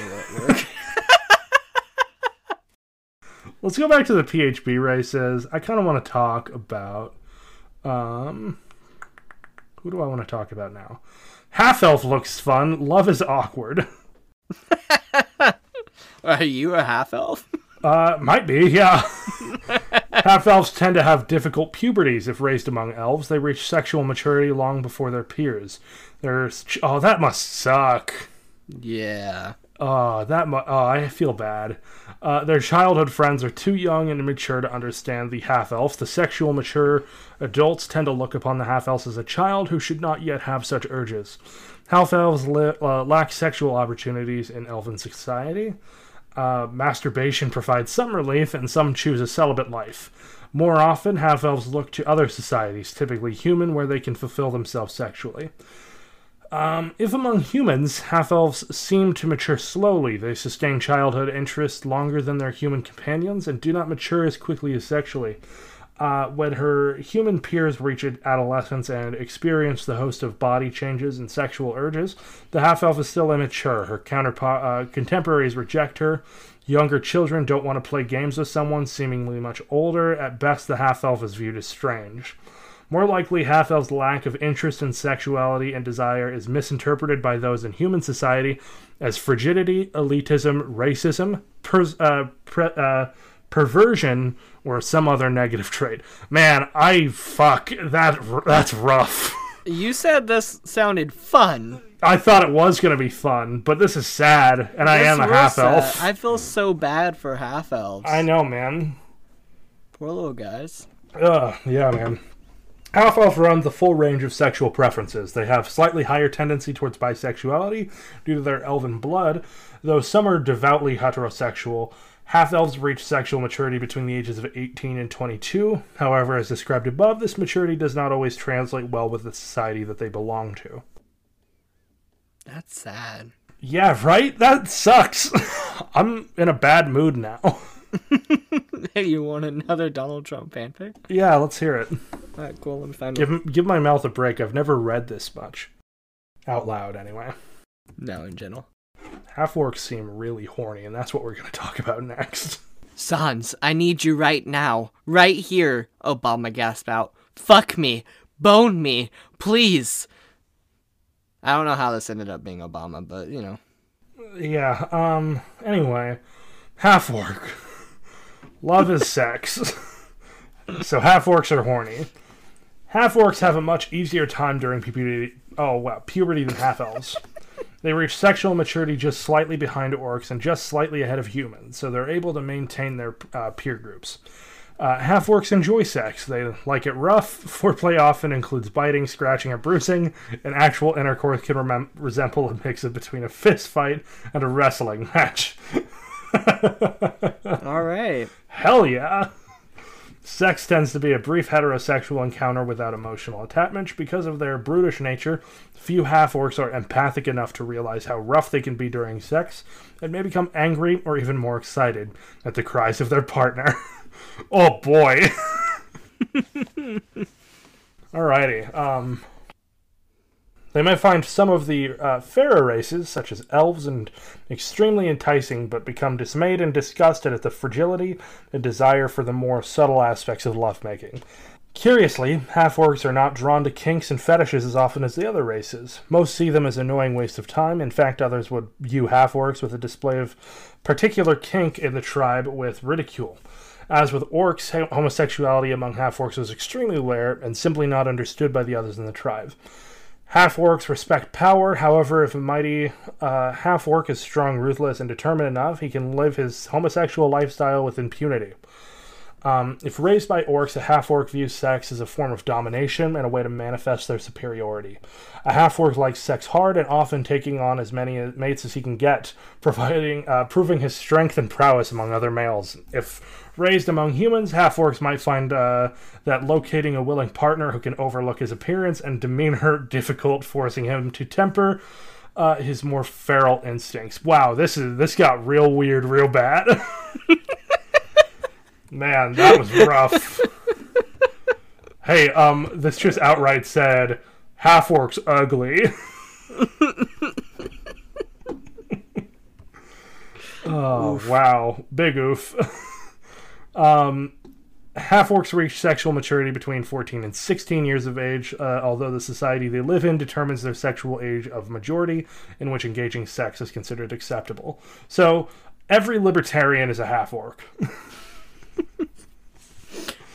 Let's go back to the PHB races. I kind of want to talk about. Um, who do I want to talk about now? Half elf looks fun. Love is awkward. Are you a half elf? Uh, might be, yeah. Half elves tend to have difficult puberties if raised among elves. They reach sexual maturity long before their peers. There's oh, that must suck. Yeah. Oh, that mu- oh, I feel bad. Uh, their childhood friends are too young and immature to understand the half elf. The sexual mature adults tend to look upon the half elves as a child who should not yet have such urges. Half elves li- uh, lack sexual opportunities in elven society. Uh, masturbation provides some relief, and some choose a celibate life. More often, half elves look to other societies, typically human, where they can fulfill themselves sexually. Um, if among humans, half elves seem to mature slowly, they sustain childhood interests longer than their human companions and do not mature as quickly as sexually. Uh, when her human peers reach adolescence and experience the host of body changes and sexual urges, the half elf is still immature. Her uh, contemporaries reject her. Younger children don't want to play games with someone seemingly much older. At best, the half elf is viewed as strange. More likely, half elves' lack of interest in sexuality and desire is misinterpreted by those in human society as frigidity, elitism, racism, pers- uh, pre- uh, perversion, or some other negative trait. Man, I fuck that. That's rough. You said this sounded fun. I thought it was gonna be fun, but this is sad, and I This am a half elf. I feel so bad for half elves. I know, man. Poor little guys. Ugh, yeah, man. Half elf runs the full range of sexual preferences. They have slightly higher tendency towards bisexuality due to their elven blood, though some are devoutly heterosexual. Half elves reach sexual maturity between the ages of 18 and 22. However, as described above, this maturity does not always translate well with the society that they belong to. That's sad. Yeah, right? That sucks. I'm in a bad mood now. Hey, you want another Donald Trump fanfic? yeah, let's hear it. Alright, cool. Let me find Give, it. give my mouth a break. I've never read this much. Out loud, anyway. No, in general. Half orcs seem really horny, and that's what we're going to talk about next. Sans, I need you right now. Right here. Obama gasped out. Fuck me. Bone me. Please. I don't know how this ended up being Obama, but you know. yeah, um, anyway. Half orc. Love is sex. so half orcs are horny. Half orcs have a much easier time during puberty. Oh, wow, puberty than half elves. They reach sexual maturity just slightly behind orcs and just slightly ahead of humans, so they're able to maintain their uh, peer groups. Uh, half orcs enjoy sex. They like it rough. Foreplay often includes biting, scratching, or bruising, and actual intercourse can remem- resemble a mix of between a fist fight and a wrestling match. Alright. Hell yeah! Sex tends to be a brief heterosexual encounter without emotional attachment. Because of their brutish nature, few half orcs are empathic enough to realize how rough they can be during sex and may become angry or even more excited at the cries of their partner. oh boy! Alrighty, um. They may find some of the uh, fairer races, such as elves, and extremely enticing, but become dismayed and disgusted at the fragility and desire for the more subtle aspects of lovemaking. Curiously, half orcs are not drawn to kinks and fetishes as often as the other races. Most see them as annoying waste of time. In fact, others would view half orcs with a display of particular kink in the tribe with ridicule. As with orcs, homosexuality among half orcs was extremely rare and simply not understood by the others in the tribe. Half orcs respect power, however, if a mighty uh, half orc is strong, ruthless, and determined enough, he can live his homosexual lifestyle with impunity. Um, if raised by orcs, a half orc views sex as a form of domination and a way to manifest their superiority. A half orc likes sex hard and often taking on as many mates as he can get, providing uh, proving his strength and prowess among other males. If raised among humans, half orcs might find uh, that locating a willing partner who can overlook his appearance and demeanor difficult, forcing him to temper uh, his more feral instincts. Wow, this is this got real weird, real bad. Man, that was rough. hey, um, this just outright said half orcs ugly. oh wow, big oof. um, half orcs reach sexual maturity between 14 and 16 years of age, uh, although the society they live in determines their sexual age of majority, in which engaging sex is considered acceptable. So every libertarian is a half orc.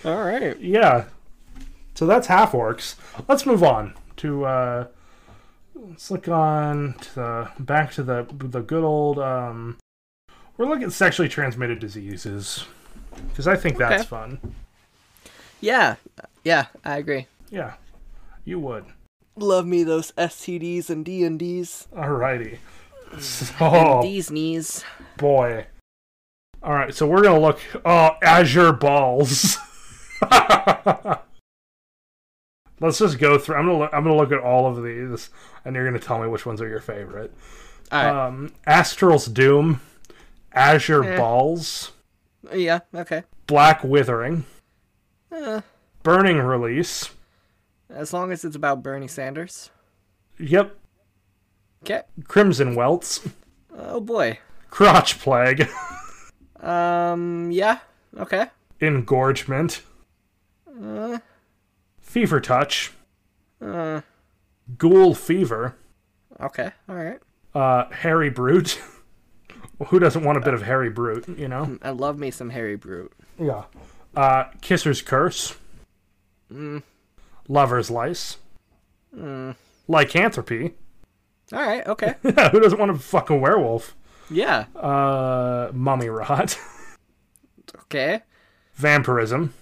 Alright. Yeah. So that's half orcs. Let's move on to uh let's look on to the back to the the good old um we're looking at sexually transmitted diseases because I think that's fun. Yeah. Yeah, I agree. Yeah. You would. Love me those STDs and D&Ds. Alrighty. So, These knees. boy. All right, so we're gonna look. Oh, Azure balls. Let's just go through. I'm gonna look, I'm gonna look at all of these, and you're gonna tell me which ones are your favorite. Um, Astral's Doom, Azure Eh. Balls, yeah, okay. Black Withering, Uh, Burning Release. as long as it's about Bernie Sanders. Yep, Okay. Crimson Welts, Oh boy. Crotch Plague, Um, yeah. Okay. Engorgement, Uh, Fever Touch, uh, Ghoul Fever, okay. Alright. uh, Harry Brute, Who doesn't want a bit of Harry Brute, you know? I love me some Harry Brute. Yeah. Uh, Kisser's Curse. Mm. Lover's Lice. Mm. Lycanthropy. All right, okay. Yeah, who doesn't want a fucking werewolf? yeah. Uh, Mummy Rot. Okay. Vampirism.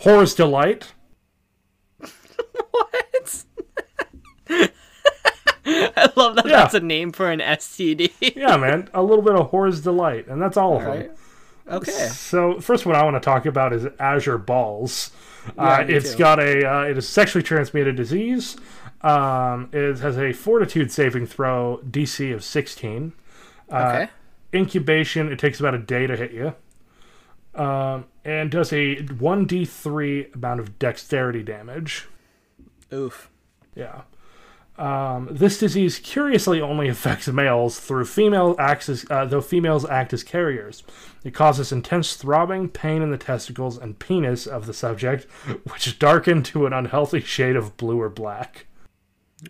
Horror's Delight. What? I love that Yeah. that's a name for an STD. Yeah, man. A little bit of Horror's Delight, and that's all of them. Okay. So, first one I want to talk about is Azure Balls. Yeah, uh, it's too. got a uh, it is sexually transmitted disease. Um, it has a fortitude saving throw DC of 16. Okay. Incubation, it takes about a day to hit you. Um, and does a 1d3 amount of dexterity damage. Oof. Yeah. Um, this disease curiously only affects males through female acts as, uh, though females act as carriers. It causes intense throbbing, pain in the testicles and penis of the subject, which darken to an unhealthy shade of blue or black.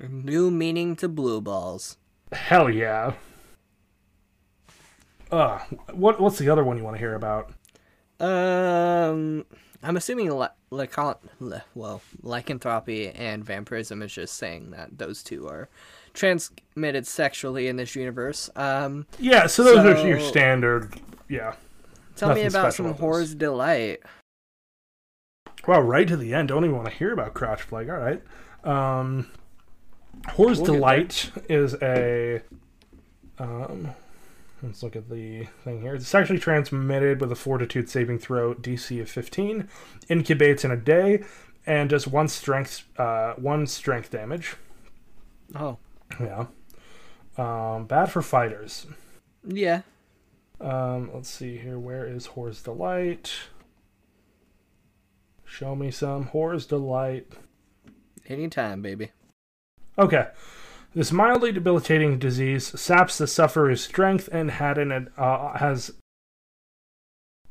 New meaning to blue balls. Hell yeah. Uh, what what's the other one you want to hear about? Um, I'm assuming li- lycon- li- well, lycanthropy and vampirism is just saying that those two are transmitted sexually in this universe. Um, Yeah, so those are your standard. Yeah. tell me about some horror's delight. Wow, right to the end. Don't even want to hear about Crouch Plague. All right. Um, Horror's We'll Delight is a. Um, let's look at the thing here. It's actually transmitted with a fortitude saving throw DC of 15, incubates in a day, and does one strength uh, one strength damage. Oh, Yeah. Um, bad for fighters. yeah. Um, let's see here. Where is Horror's Delight? Show me some Horror's Delight. Anytime, baby. Okay. This mildly debilitating disease saps the sufferer's strength and had an uh, has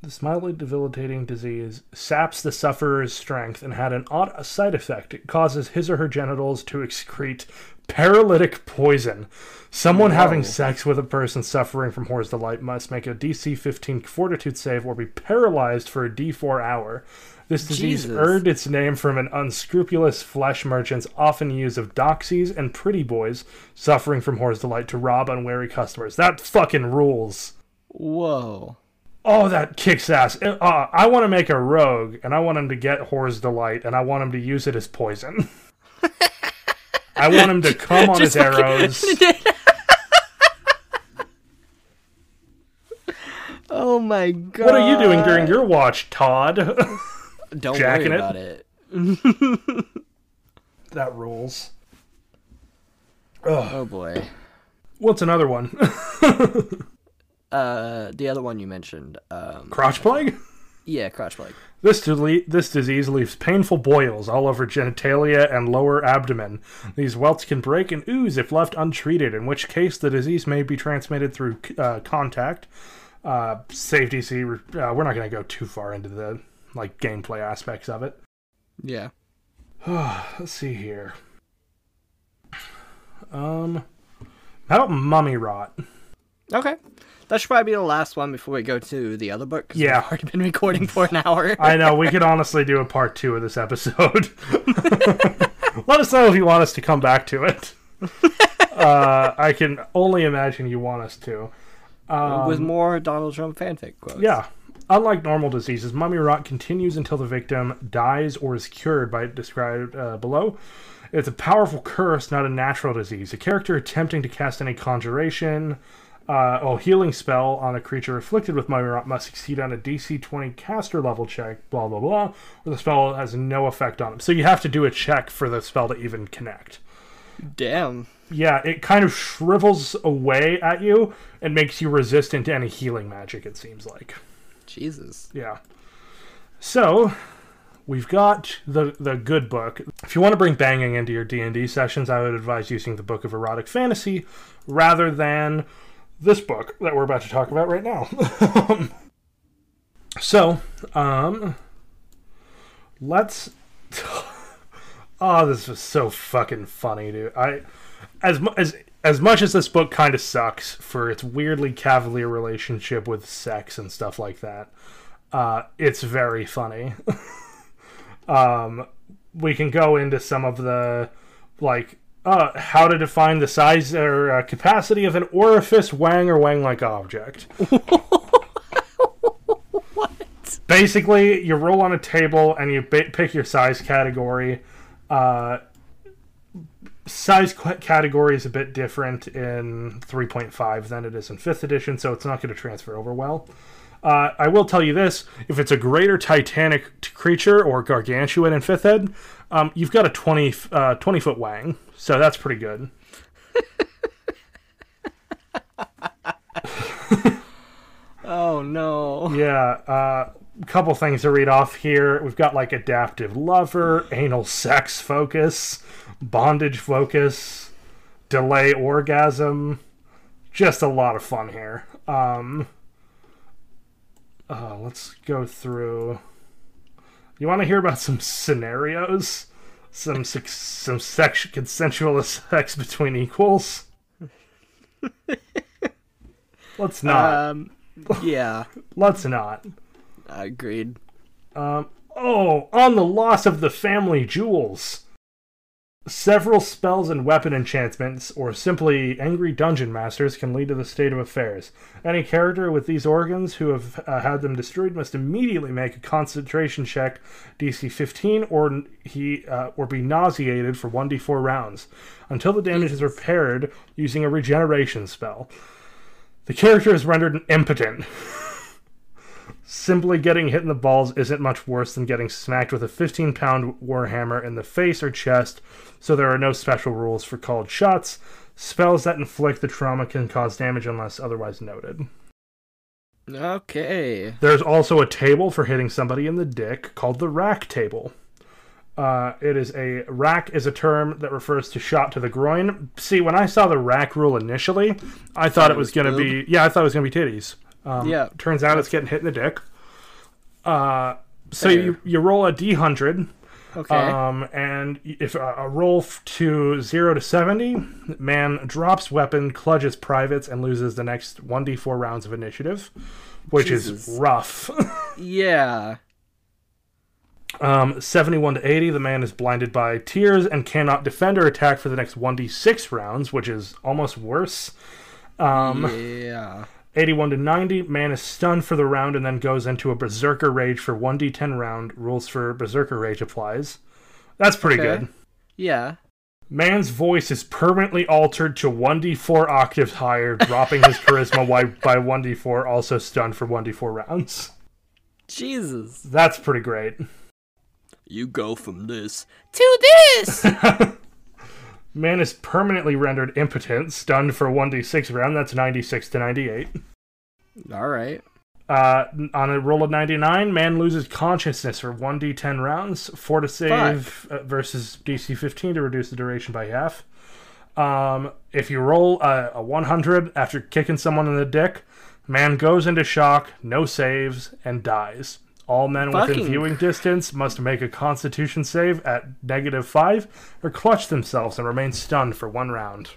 this mildly debilitating disease saps the sufferer's strength and had an odd side effect. It causes his or her genitals to excrete paralytic poison. Someone having sex with a person suffering from Horror's Delight must make a DC 15 fortitude save or be paralyzed for a D4 hour. This disease Jesus. earned its name from an unscrupulous flesh merchant's often use of doxies and pretty boys suffering from Horror's Delight to rob unwary customers. That fucking rules. Whoa. Oh, that kicks ass. Uh, I want to make a rogue, and I want him to get Horror's Delight, and I want him to use it as poison. I want him to come on his arrows. Oh my god. What are you doing during your watch, Todd? Don't jacking worry about it. that rules. Oh boy. What's another one? Uh, the other one you mentioned. Um, Crotch plague? Yeah, crotch plague. This, dele- this disease leaves painful boils all over genitalia and lower abdomen. These welts can break and ooze if left untreated, in which case the disease may be transmitted through uh, contact. Uh, safety see, uh, we're not going to go too far into the like gameplay aspects of it. Yeah. Let's see here. Um, how about mummy rot? Okay. That should probably be the last one before we go to the other book. Yeah. We've already been recording for an hour. I know we could honestly do a part two of this episode. Let us know if you want us to come back to it. Uh, I can only imagine you want us to. with more Donald Trump fanfic quotes. Yeah. Unlike normal diseases, mummy rot continues until the victim dies or is cured by described uh, below. It's a powerful curse, not a natural disease. A character attempting to cast any conjuration, uh, oh, healing spell on a creature afflicted with mummy rot must succeed on a DC 20 caster level check, blah, blah, blah, or the spell has no effect on them. So you have to do a check for the spell to even connect. Damn. Yeah, it kind of shrivels away at you and makes you resistant to any healing magic, it seems like. Jesus. Yeah. So we've got the the good book. If you want to bring banging into your D and D sessions, I would advise using the Book of Erotic Fantasy rather than this book that we're about to talk about right now. so, um, let's. Oh, this was so fucking funny, dude. I, as as as much as this book kind of sucks for its weirdly cavalier relationship with sex and stuff like that, uh, it's very funny. um, we can go into some of the like uh, how to define the size or uh, capacity of an orifice wang or wang-like object. what? Basically, you roll on a table and you ba- pick your size category. Uh, size qu- category is a bit different in 3.5 than it is in 5th edition, so it's not going to transfer over well. Uh, I will tell you this: if it's a greater Titanic t- creature or gargantuan in fifth ed, um, you've got a 20, f- uh, 20 foot wang, so that's pretty good. Oh no. Yeah, uh, a couple things to read off here. We've got like adaptive lover, anal sex focus, bondage focus, delay orgasm. Just a lot of fun here. Um, uh, let's go through. You want to hear about some scenarios? Some sex, some sex, consensual sex between equals? Let's not. Um. Yeah. Let's not. Agreed. Um, oh, on the loss of the family jewels. Several spells and weapon enchantments, or simply angry dungeon masters, can lead to the state of affairs. Any character with these organs who have uh, had them destroyed must immediately make a concentration check, DC 15, or he uh, or be nauseated for 1d4 rounds until the damage is repaired using a regeneration spell. The character is rendered impotent. Simply getting hit in the balls isn't much worse than getting smacked with a 15 pound warhammer in the face or chest, so there are no special rules for called shots. Spells that inflict the trauma can cause damage unless otherwise noted. Okay. There's also a table for hitting somebody in the dick called the rack table. Uh, it is a rack is a term that refers to shot to the groin. See, when I saw the rack rule initially, I thought it was, was going to be yeah, I thought it was going to be titties. Um, Yeah. Turns out it's getting hit in the dick. Uh, so Fair. you you roll a d100, Okay. um, and if a, a roll f- to zero to seventy, man drops weapon, clutches privates, and loses the next one d4 rounds of initiative, which is rough. yeah. Um, 71 to 80, the man is blinded by tears and cannot defend or attack for the next 1d6 rounds, which is almost worse. Um, Yeah. 81 to 90, man is stunned for the round and then goes into a berserker rage for 1d10 round. Rules for berserker rage applies. That's pretty Okay. good. Yeah. Man's voice is permanently altered to 1d4 octaves higher, dropping his charisma by 1d4, also stunned for 1d4 rounds. Jesus. That's pretty great. You go from this to this. Man is permanently rendered impotent, stunned for 1d6 round. That's 96 to 98. All right. Uh, on a roll of 99, man loses consciousness for 1d10 rounds. 4 to save uh, versus DC 15 to reduce the duration by half. Um, if you roll a, a 100 after kicking someone in the dick, man goes into shock, no saves, and dies. All men within viewing distance must make a constitution save at negative 5 or clutch themselves and remain stunned for one round.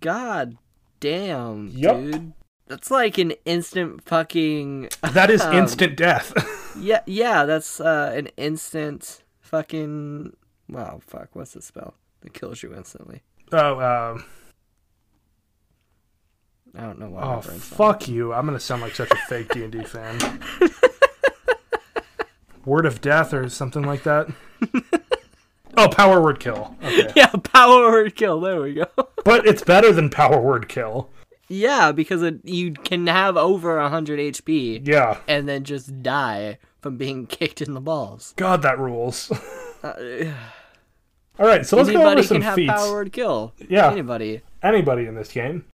God damn, Yup. dude. That's like an instant fucking. That is Um, instant death. Yeah, yeah. That's uh, an instant fucking. Wow, fuck. What's the spell that kills you instantly? oh, um, I don't know why. oh, fuck you! I'm gonna sound like such a fake D and D fan. Word of death or something like that. oh, power word kill. Okay, Yeah, power word kill. There we go. but it's better than power word kill. yeah, because it, you can have over 100 HP Yeah, and then just die from being kicked in the balls. God, that rules. Uh, All right, so let's go over anybody some can have feats. power word kill. Yeah. Anybody. Anybody in this game.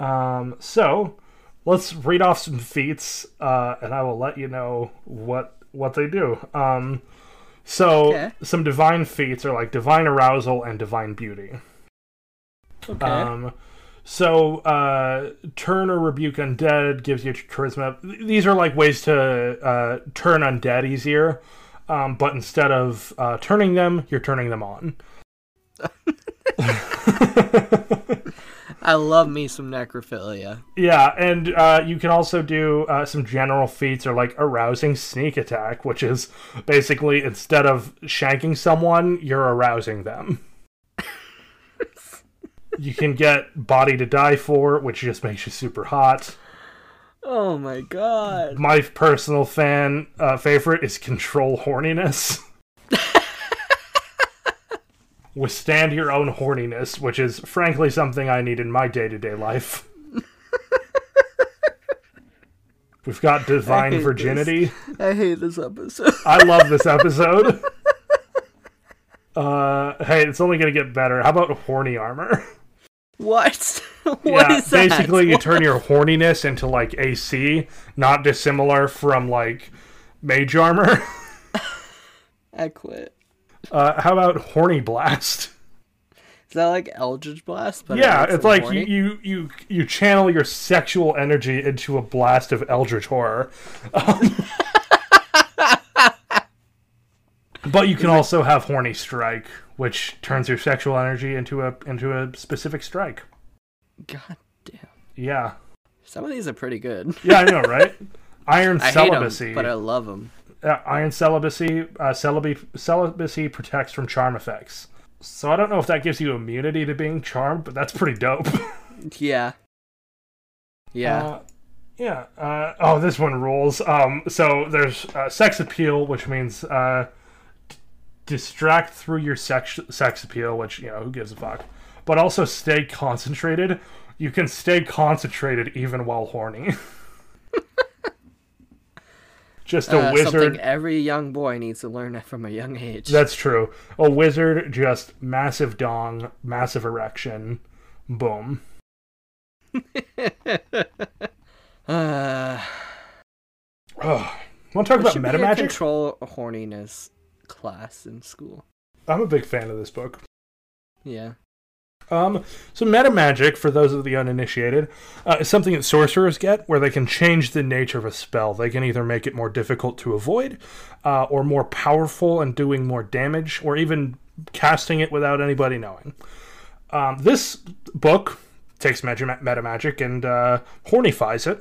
Um, so let's read off some feats, uh, and I will let you know what what they do. Um, so Okay. some divine feats are like divine arousal and divine beauty. Okay. Um, so uh, turn or rebuke undead gives you charisma. These are like ways to uh, turn undead easier, um, but instead of uh, turning them, you're turning them on. I love me some necrophilia. Yeah, and uh, you can also do uh, some general feats or like arousing sneak attack, which is basically instead of shanking someone, you're arousing them. you can get body to die for, which just makes you super hot. Oh my god. My personal fan uh, favorite is control horniness. Withstand your own horniness, which is frankly something I need in my day to day life. We've got divine hate virginity. I hate this episode. I love this episode. Uh, hey, it's only gonna get better. How about horny armor? what? What yeah, is that? basically you turn your horniness into like AC, not dissimilar from like mage armor. I quit. Uh, how about horny blast? Is that like Eldritch Blast? But Yeah, it's like horny? you, you you you channel your sexual energy into a blast of eldritch horror. Um, but you can also have horny strike, which turns your sexual energy into a into a specific strike. God damn. Yeah, Some of these are pretty good. yeah, I know, right? Iron I celibacy. them, but I love them. Uh, iron celibacy, uh, celibacy, celibacy protects from charm effects. So I don't know if that gives you immunity to being charmed, but that's pretty dope. Yeah. Yeah. Uh, yeah. Uh, oh, this one rules. Um, so there's uh, sex appeal, which means uh, d- distract through your sex sex appeal, which you know who gives a fuck. But also stay concentrated. You can stay concentrated even while horny. Just a Uh, wizard. Something every young boy needs to learn that from a young age. That's true. A wizard, just massive dong, massive erection, boom. uh, oh, Want to talk about meta magic? control horniness class in school. I'm a big fan of this book. Yeah. Um, so meta magic, for those of the uninitiated, uh, is something that sorcerers get, where they can change the nature of a spell. They can either make it more difficult to avoid, uh, or more powerful and doing more damage, or even casting it without anybody knowing. Um, this book takes meta, magic and uh, hornifies it.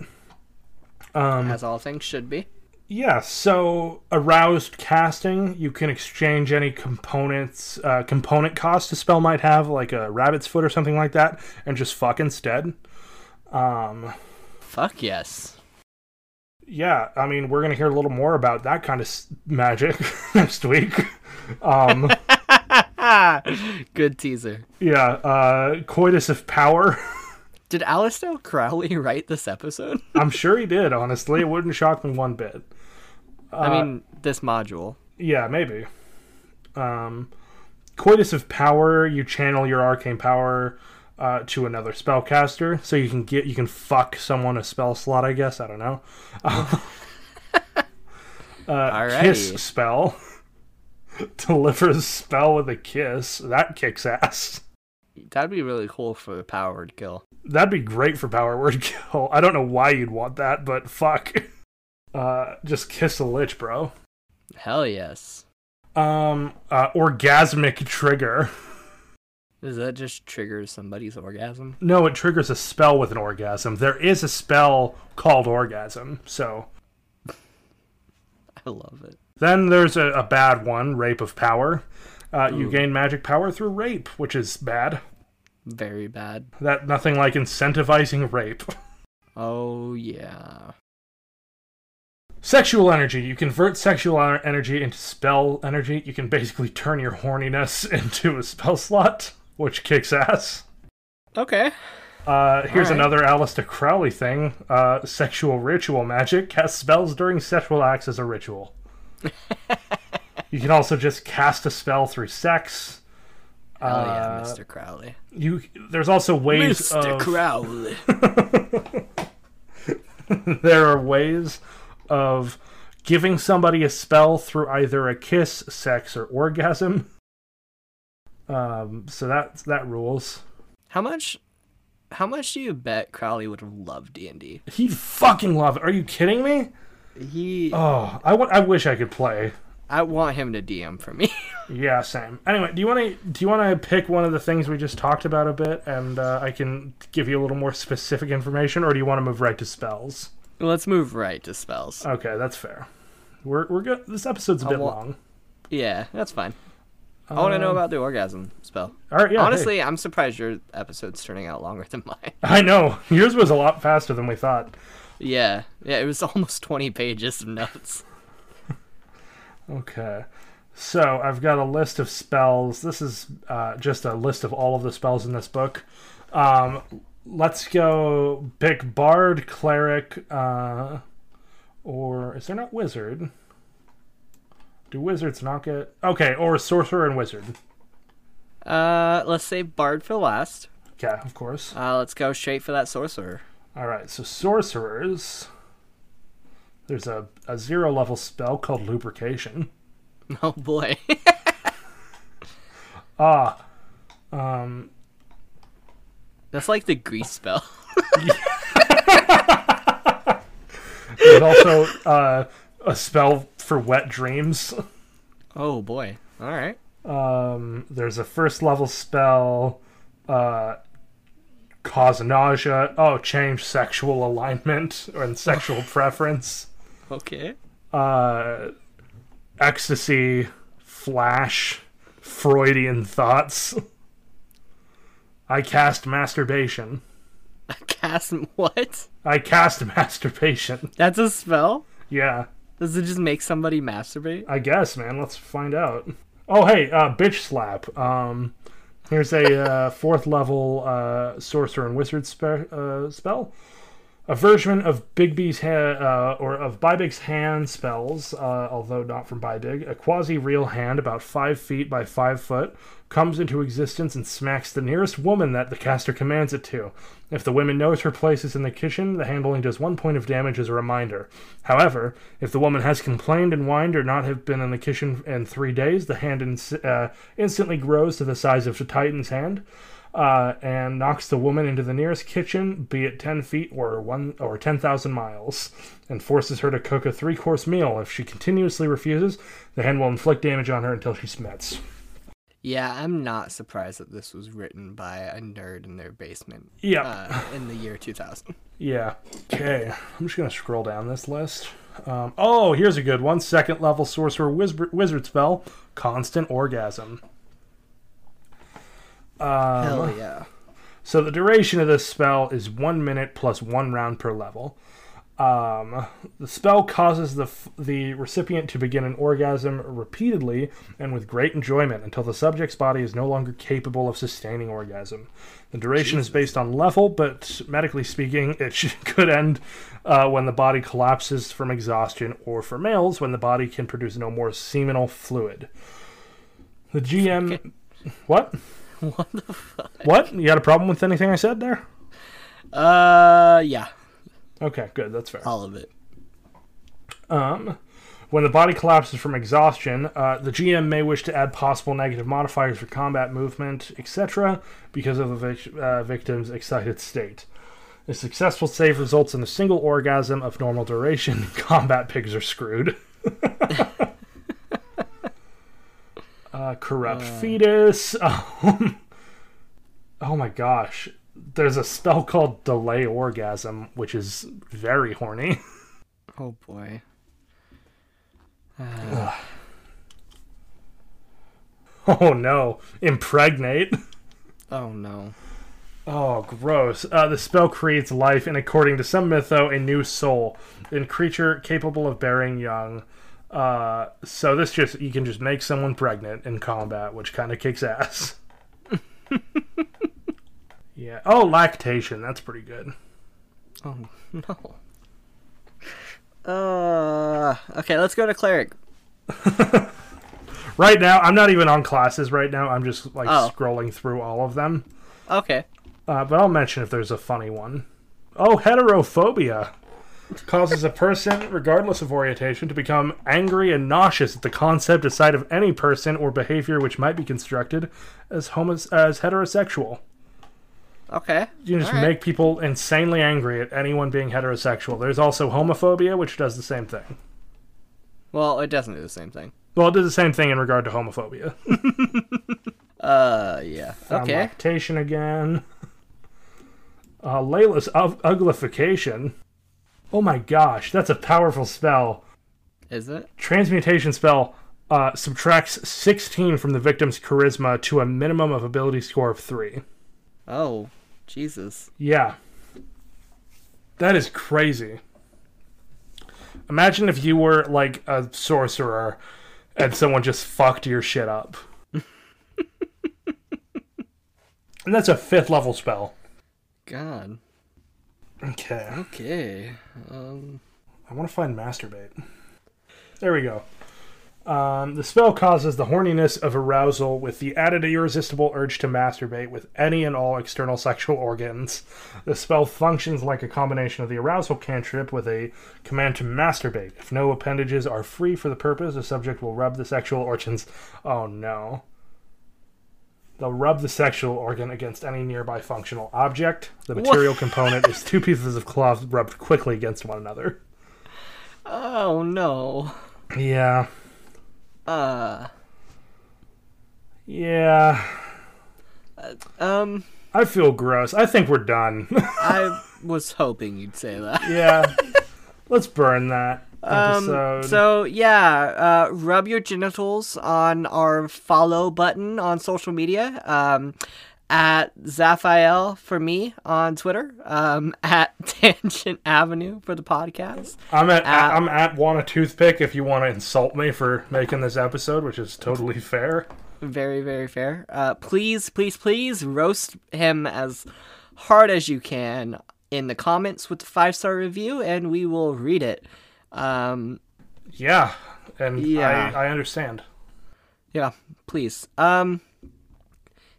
Um, As all things should be. Yeah, so aroused casting, you can exchange any components, uh, component cost a spell might have, like a rabbit's foot or something like that, and just fuck instead. Um, Fuck yes. yeah, I mean, we're gonna hear a little more about that kind of s- magic next week. Um, Good teaser. yeah, uh, coitus of power. Did Aleister Crowley write this episode? I'm sure he did. Honestly, it wouldn't shock me one bit. I mean, this module. Yeah, maybe. Um, coitus of power, you channel your arcane power uh, to another spellcaster, so you can get you can fuck someone a spell slot. I guess I don't know. uh, Alrighty. kiss spell delivers spell with a kiss. That kicks ass. That'd be really cool for a power word kill. That'd be great for power word kill. I don't know why you'd want that, but fuck. Uh, just kiss a lich, bro. Hell yes. Um, uh, orgasmic trigger. Does that just trigger somebody's orgasm? No, it triggers a spell with an orgasm. There is a spell called orgasm. So I love it. then there's a, a bad one, rape of power. Uh, you gain magic power through rape, which is bad. Very bad. That nothing like incentivizing rape. Oh yeah. Sexual energy. You convert sexual energy into spell energy. You can basically turn your horniness into a spell slot, which kicks ass. Okay. Uh, here's Alright. another Aleister Crowley thing. Uh, sexual ritual magic. Cast spells during sexual acts as a ritual. you can also just cast a spell through sex. Hell yeah, Uh, Mr. Crowley. You there's also ways Mr. of Crowley. there are ways of giving somebody a spell through either a kiss, sex, or orgasm. Um, so that that rules. How much? How much do you bet Crowley would have loved D and D? He'd fucking love it. Are you kidding me? He. Oh, I wa- I wish I could play. I want him to DM for me. Yeah, same. Anyway, do you want to do you want to pick one of the things we just talked about a bit, and uh, I can give you a little more specific information, or do you want to move right to spells? Let's move right to spells. Okay, that's fair. We're we're good. This episode's a bit wa- long. Yeah, that's fine. I want to know about the orgasm spell. All right, Um, yeah. hey. Honestly, I'm surprised your episode's turning out longer than mine. I know yours was a lot faster than we thought. Yeah, yeah, it was almost 20 pages of notes. Okay. So I've got a list of spells. This is uh, just a list of all of the spells in this book. Um, let's go pick Bard, Cleric, uh, or is there not Wizard? Do wizards not get okay? Or Sorcerer and Wizard. Uh, let's say Bard for last. Okay, of course. Uh, let's go straight for that sorcerer. All right, so sorcerers. There's a, a zero level spell called Lubrication. Oh boy. Ah, um, That's like the grease spell. there's also uh, a spell for wet dreams. oh boy. All right. Um, there's a first level spell, uh, cause nausea. Oh, change sexual alignment and sexual preference. Okay. Uh, ecstasy, flash, Freudian thoughts. I cast masturbation. I cast what? I cast masturbation. That's a spell? Yeah, Does it just make somebody masturbate? I guess, man. Let's find out. Oh, hey, uh, bitch slap. Um, here's a uh, fourth level uh, sorcerer and wizard spe- uh, spell. A version of Bigby's ha- uh, or of Bybig's hand spells, uh, although not from Bybig. A quasi-real hand about five feet by five foot comes into existence and smacks the nearest woman that the caster commands it to. If the woman knows her place is in the kitchen, the handling does one point of damage as a reminder. However, if the woman has complained and whined or not have been in the kitchen in three days, the hand ins- uh, instantly grows to the size of the Titan's hand. Uh, and knocks the woman into the nearest kitchen, be it ten feet or one or ten thousand miles, and forces her to cook a three-course meal. If she continuously refuses, the hand will inflict damage on her until she smits. Yeah, I'm not surprised that this was written by a nerd in their basement Yeah, uh, in the year 2000. yeah. Okay, I'm just gonna scroll down this list. Um, oh, here's a good one: second level sorcerer wizard, wizard spell, constant orgasm. Um, Hell yeah. So the duration of this spell is one minute plus one round per level. Um, the spell causes the the recipient to begin an orgasm repeatedly and with great enjoyment until the subject's body is no longer capable of sustaining orgasm. The duration is based on level, but medically speaking, it should, could end uh, when the body collapses from exhaustion, or for males, when the body can produce no more seminal fluid. The GM. What? What the fuck? What? You got a problem with anything I said there? Uh, yeah, Okay, good. That's fair. all of it. Um, when the body collapses from exhaustion, uh, the GM may wish to add possible negative modifiers for combat movement, etc., because of the vic- uh, victim's excited state. A successful save results in a single orgasm of normal duration. Combat pigs are screwed. uh, corrupt fetus. Um, oh my gosh. There's a spell called Delay Orgasm, which is very horny. Oh boy. Oh no. Impregnate. Oh no. Oh, gross. Uh, the spell creates life and, according to some mytho, a new soul. A creature capable of bearing young. Uh, so this just, you can just make someone pregnant in combat, which kind of kicks ass. yeah. Oh, lactation. That's pretty good. Oh no. Uh, okay, let's go to cleric. Right now, I'm not even on classes right now. I'm just, like, Oh. scrolling through all of them. Okay. Uh, but I'll mention if there's a funny one. Oh, heterophobia causes a person, regardless of orientation, to become angry and nauseous at the concept or sight of any person or behavior which might be constructed as homos- as heterosexual. Okay. You just right. make people insanely angry at anyone being heterosexual. There's also homophobia, which does the same thing. Well, it doesn't do the same thing. Well, it does the same thing in regard to homophobia. Uh, yeah. Found Okay. lactation again. Uh, Layla's ug- uglification. Oh my gosh, that's a powerful spell. Is it? Transmutation spell uh, subtracts 16 from the victim's charisma to a minimum of ability score of 3. Oh, Jesus. Yeah. That is crazy. Imagine if you were like a sorcerer and someone just fucked your shit up. and that's a fifth level spell. God. Okay. Okay. Um. I want to find masturbate. There we go. Um, the spell causes the horniness of arousal with the added irresistible urge to masturbate with any and all external sexual organs. The spell functions like a combination of the arousal cantrip with a command to masturbate. If no appendages are free for the purpose, the subject will rub the sexual organs. Oh no. They'll rub the sexual organ against any nearby functional object. The material component is two pieces of cloth rubbed quickly against one another. Oh no. Yeah. Uh. Yeah. Um. I feel gross. I think we're done. I was hoping you'd say that. yeah. Let's burn that Um, episode. so yeah, uh, rub your genitals on our follow button on social media. Um, at Zaphael for me on Twitter. Um, at Tangent Avenue for the podcast. I'm at uh, I'm at want a toothpick if you want to insult me for making this episode, which is totally fair. Very, very fair. Uh, please, please, please roast him as hard as you can in the comments with the five star review, and we will read it. Um, Yeah. And Yeah. I, I understand. yeah, please. Um,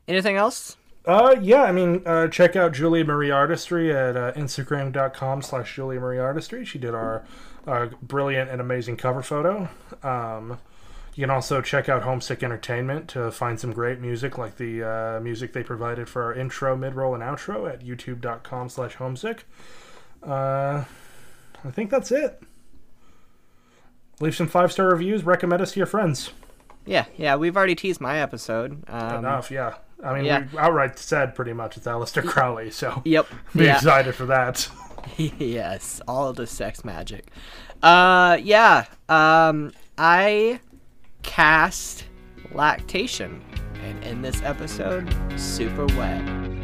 anything else? Uh, yeah, I mean, uh, check out Julia Marie Artistry at uh, Instagram.com slash Julia Marie Artistry. She did our uh, brilliant and amazing cover photo. Um, you can also check out Homesick Entertainment to find some great music, like the uh, music they provided for our intro, mid-roll, and outro at youtube.com slash homesick. Uh, I think that's it. Leave some five-star reviews. Recommend us to your friends. Yeah, yeah, we've already teased my episode. Um, Enough, yeah. I mean, yeah. we outright said pretty much it's Aleister Crowley, so Yep. be yeah. excited for that. yes, all the sex magic. Uh, yeah. Um, I cast lactation, and in this episode, super wet.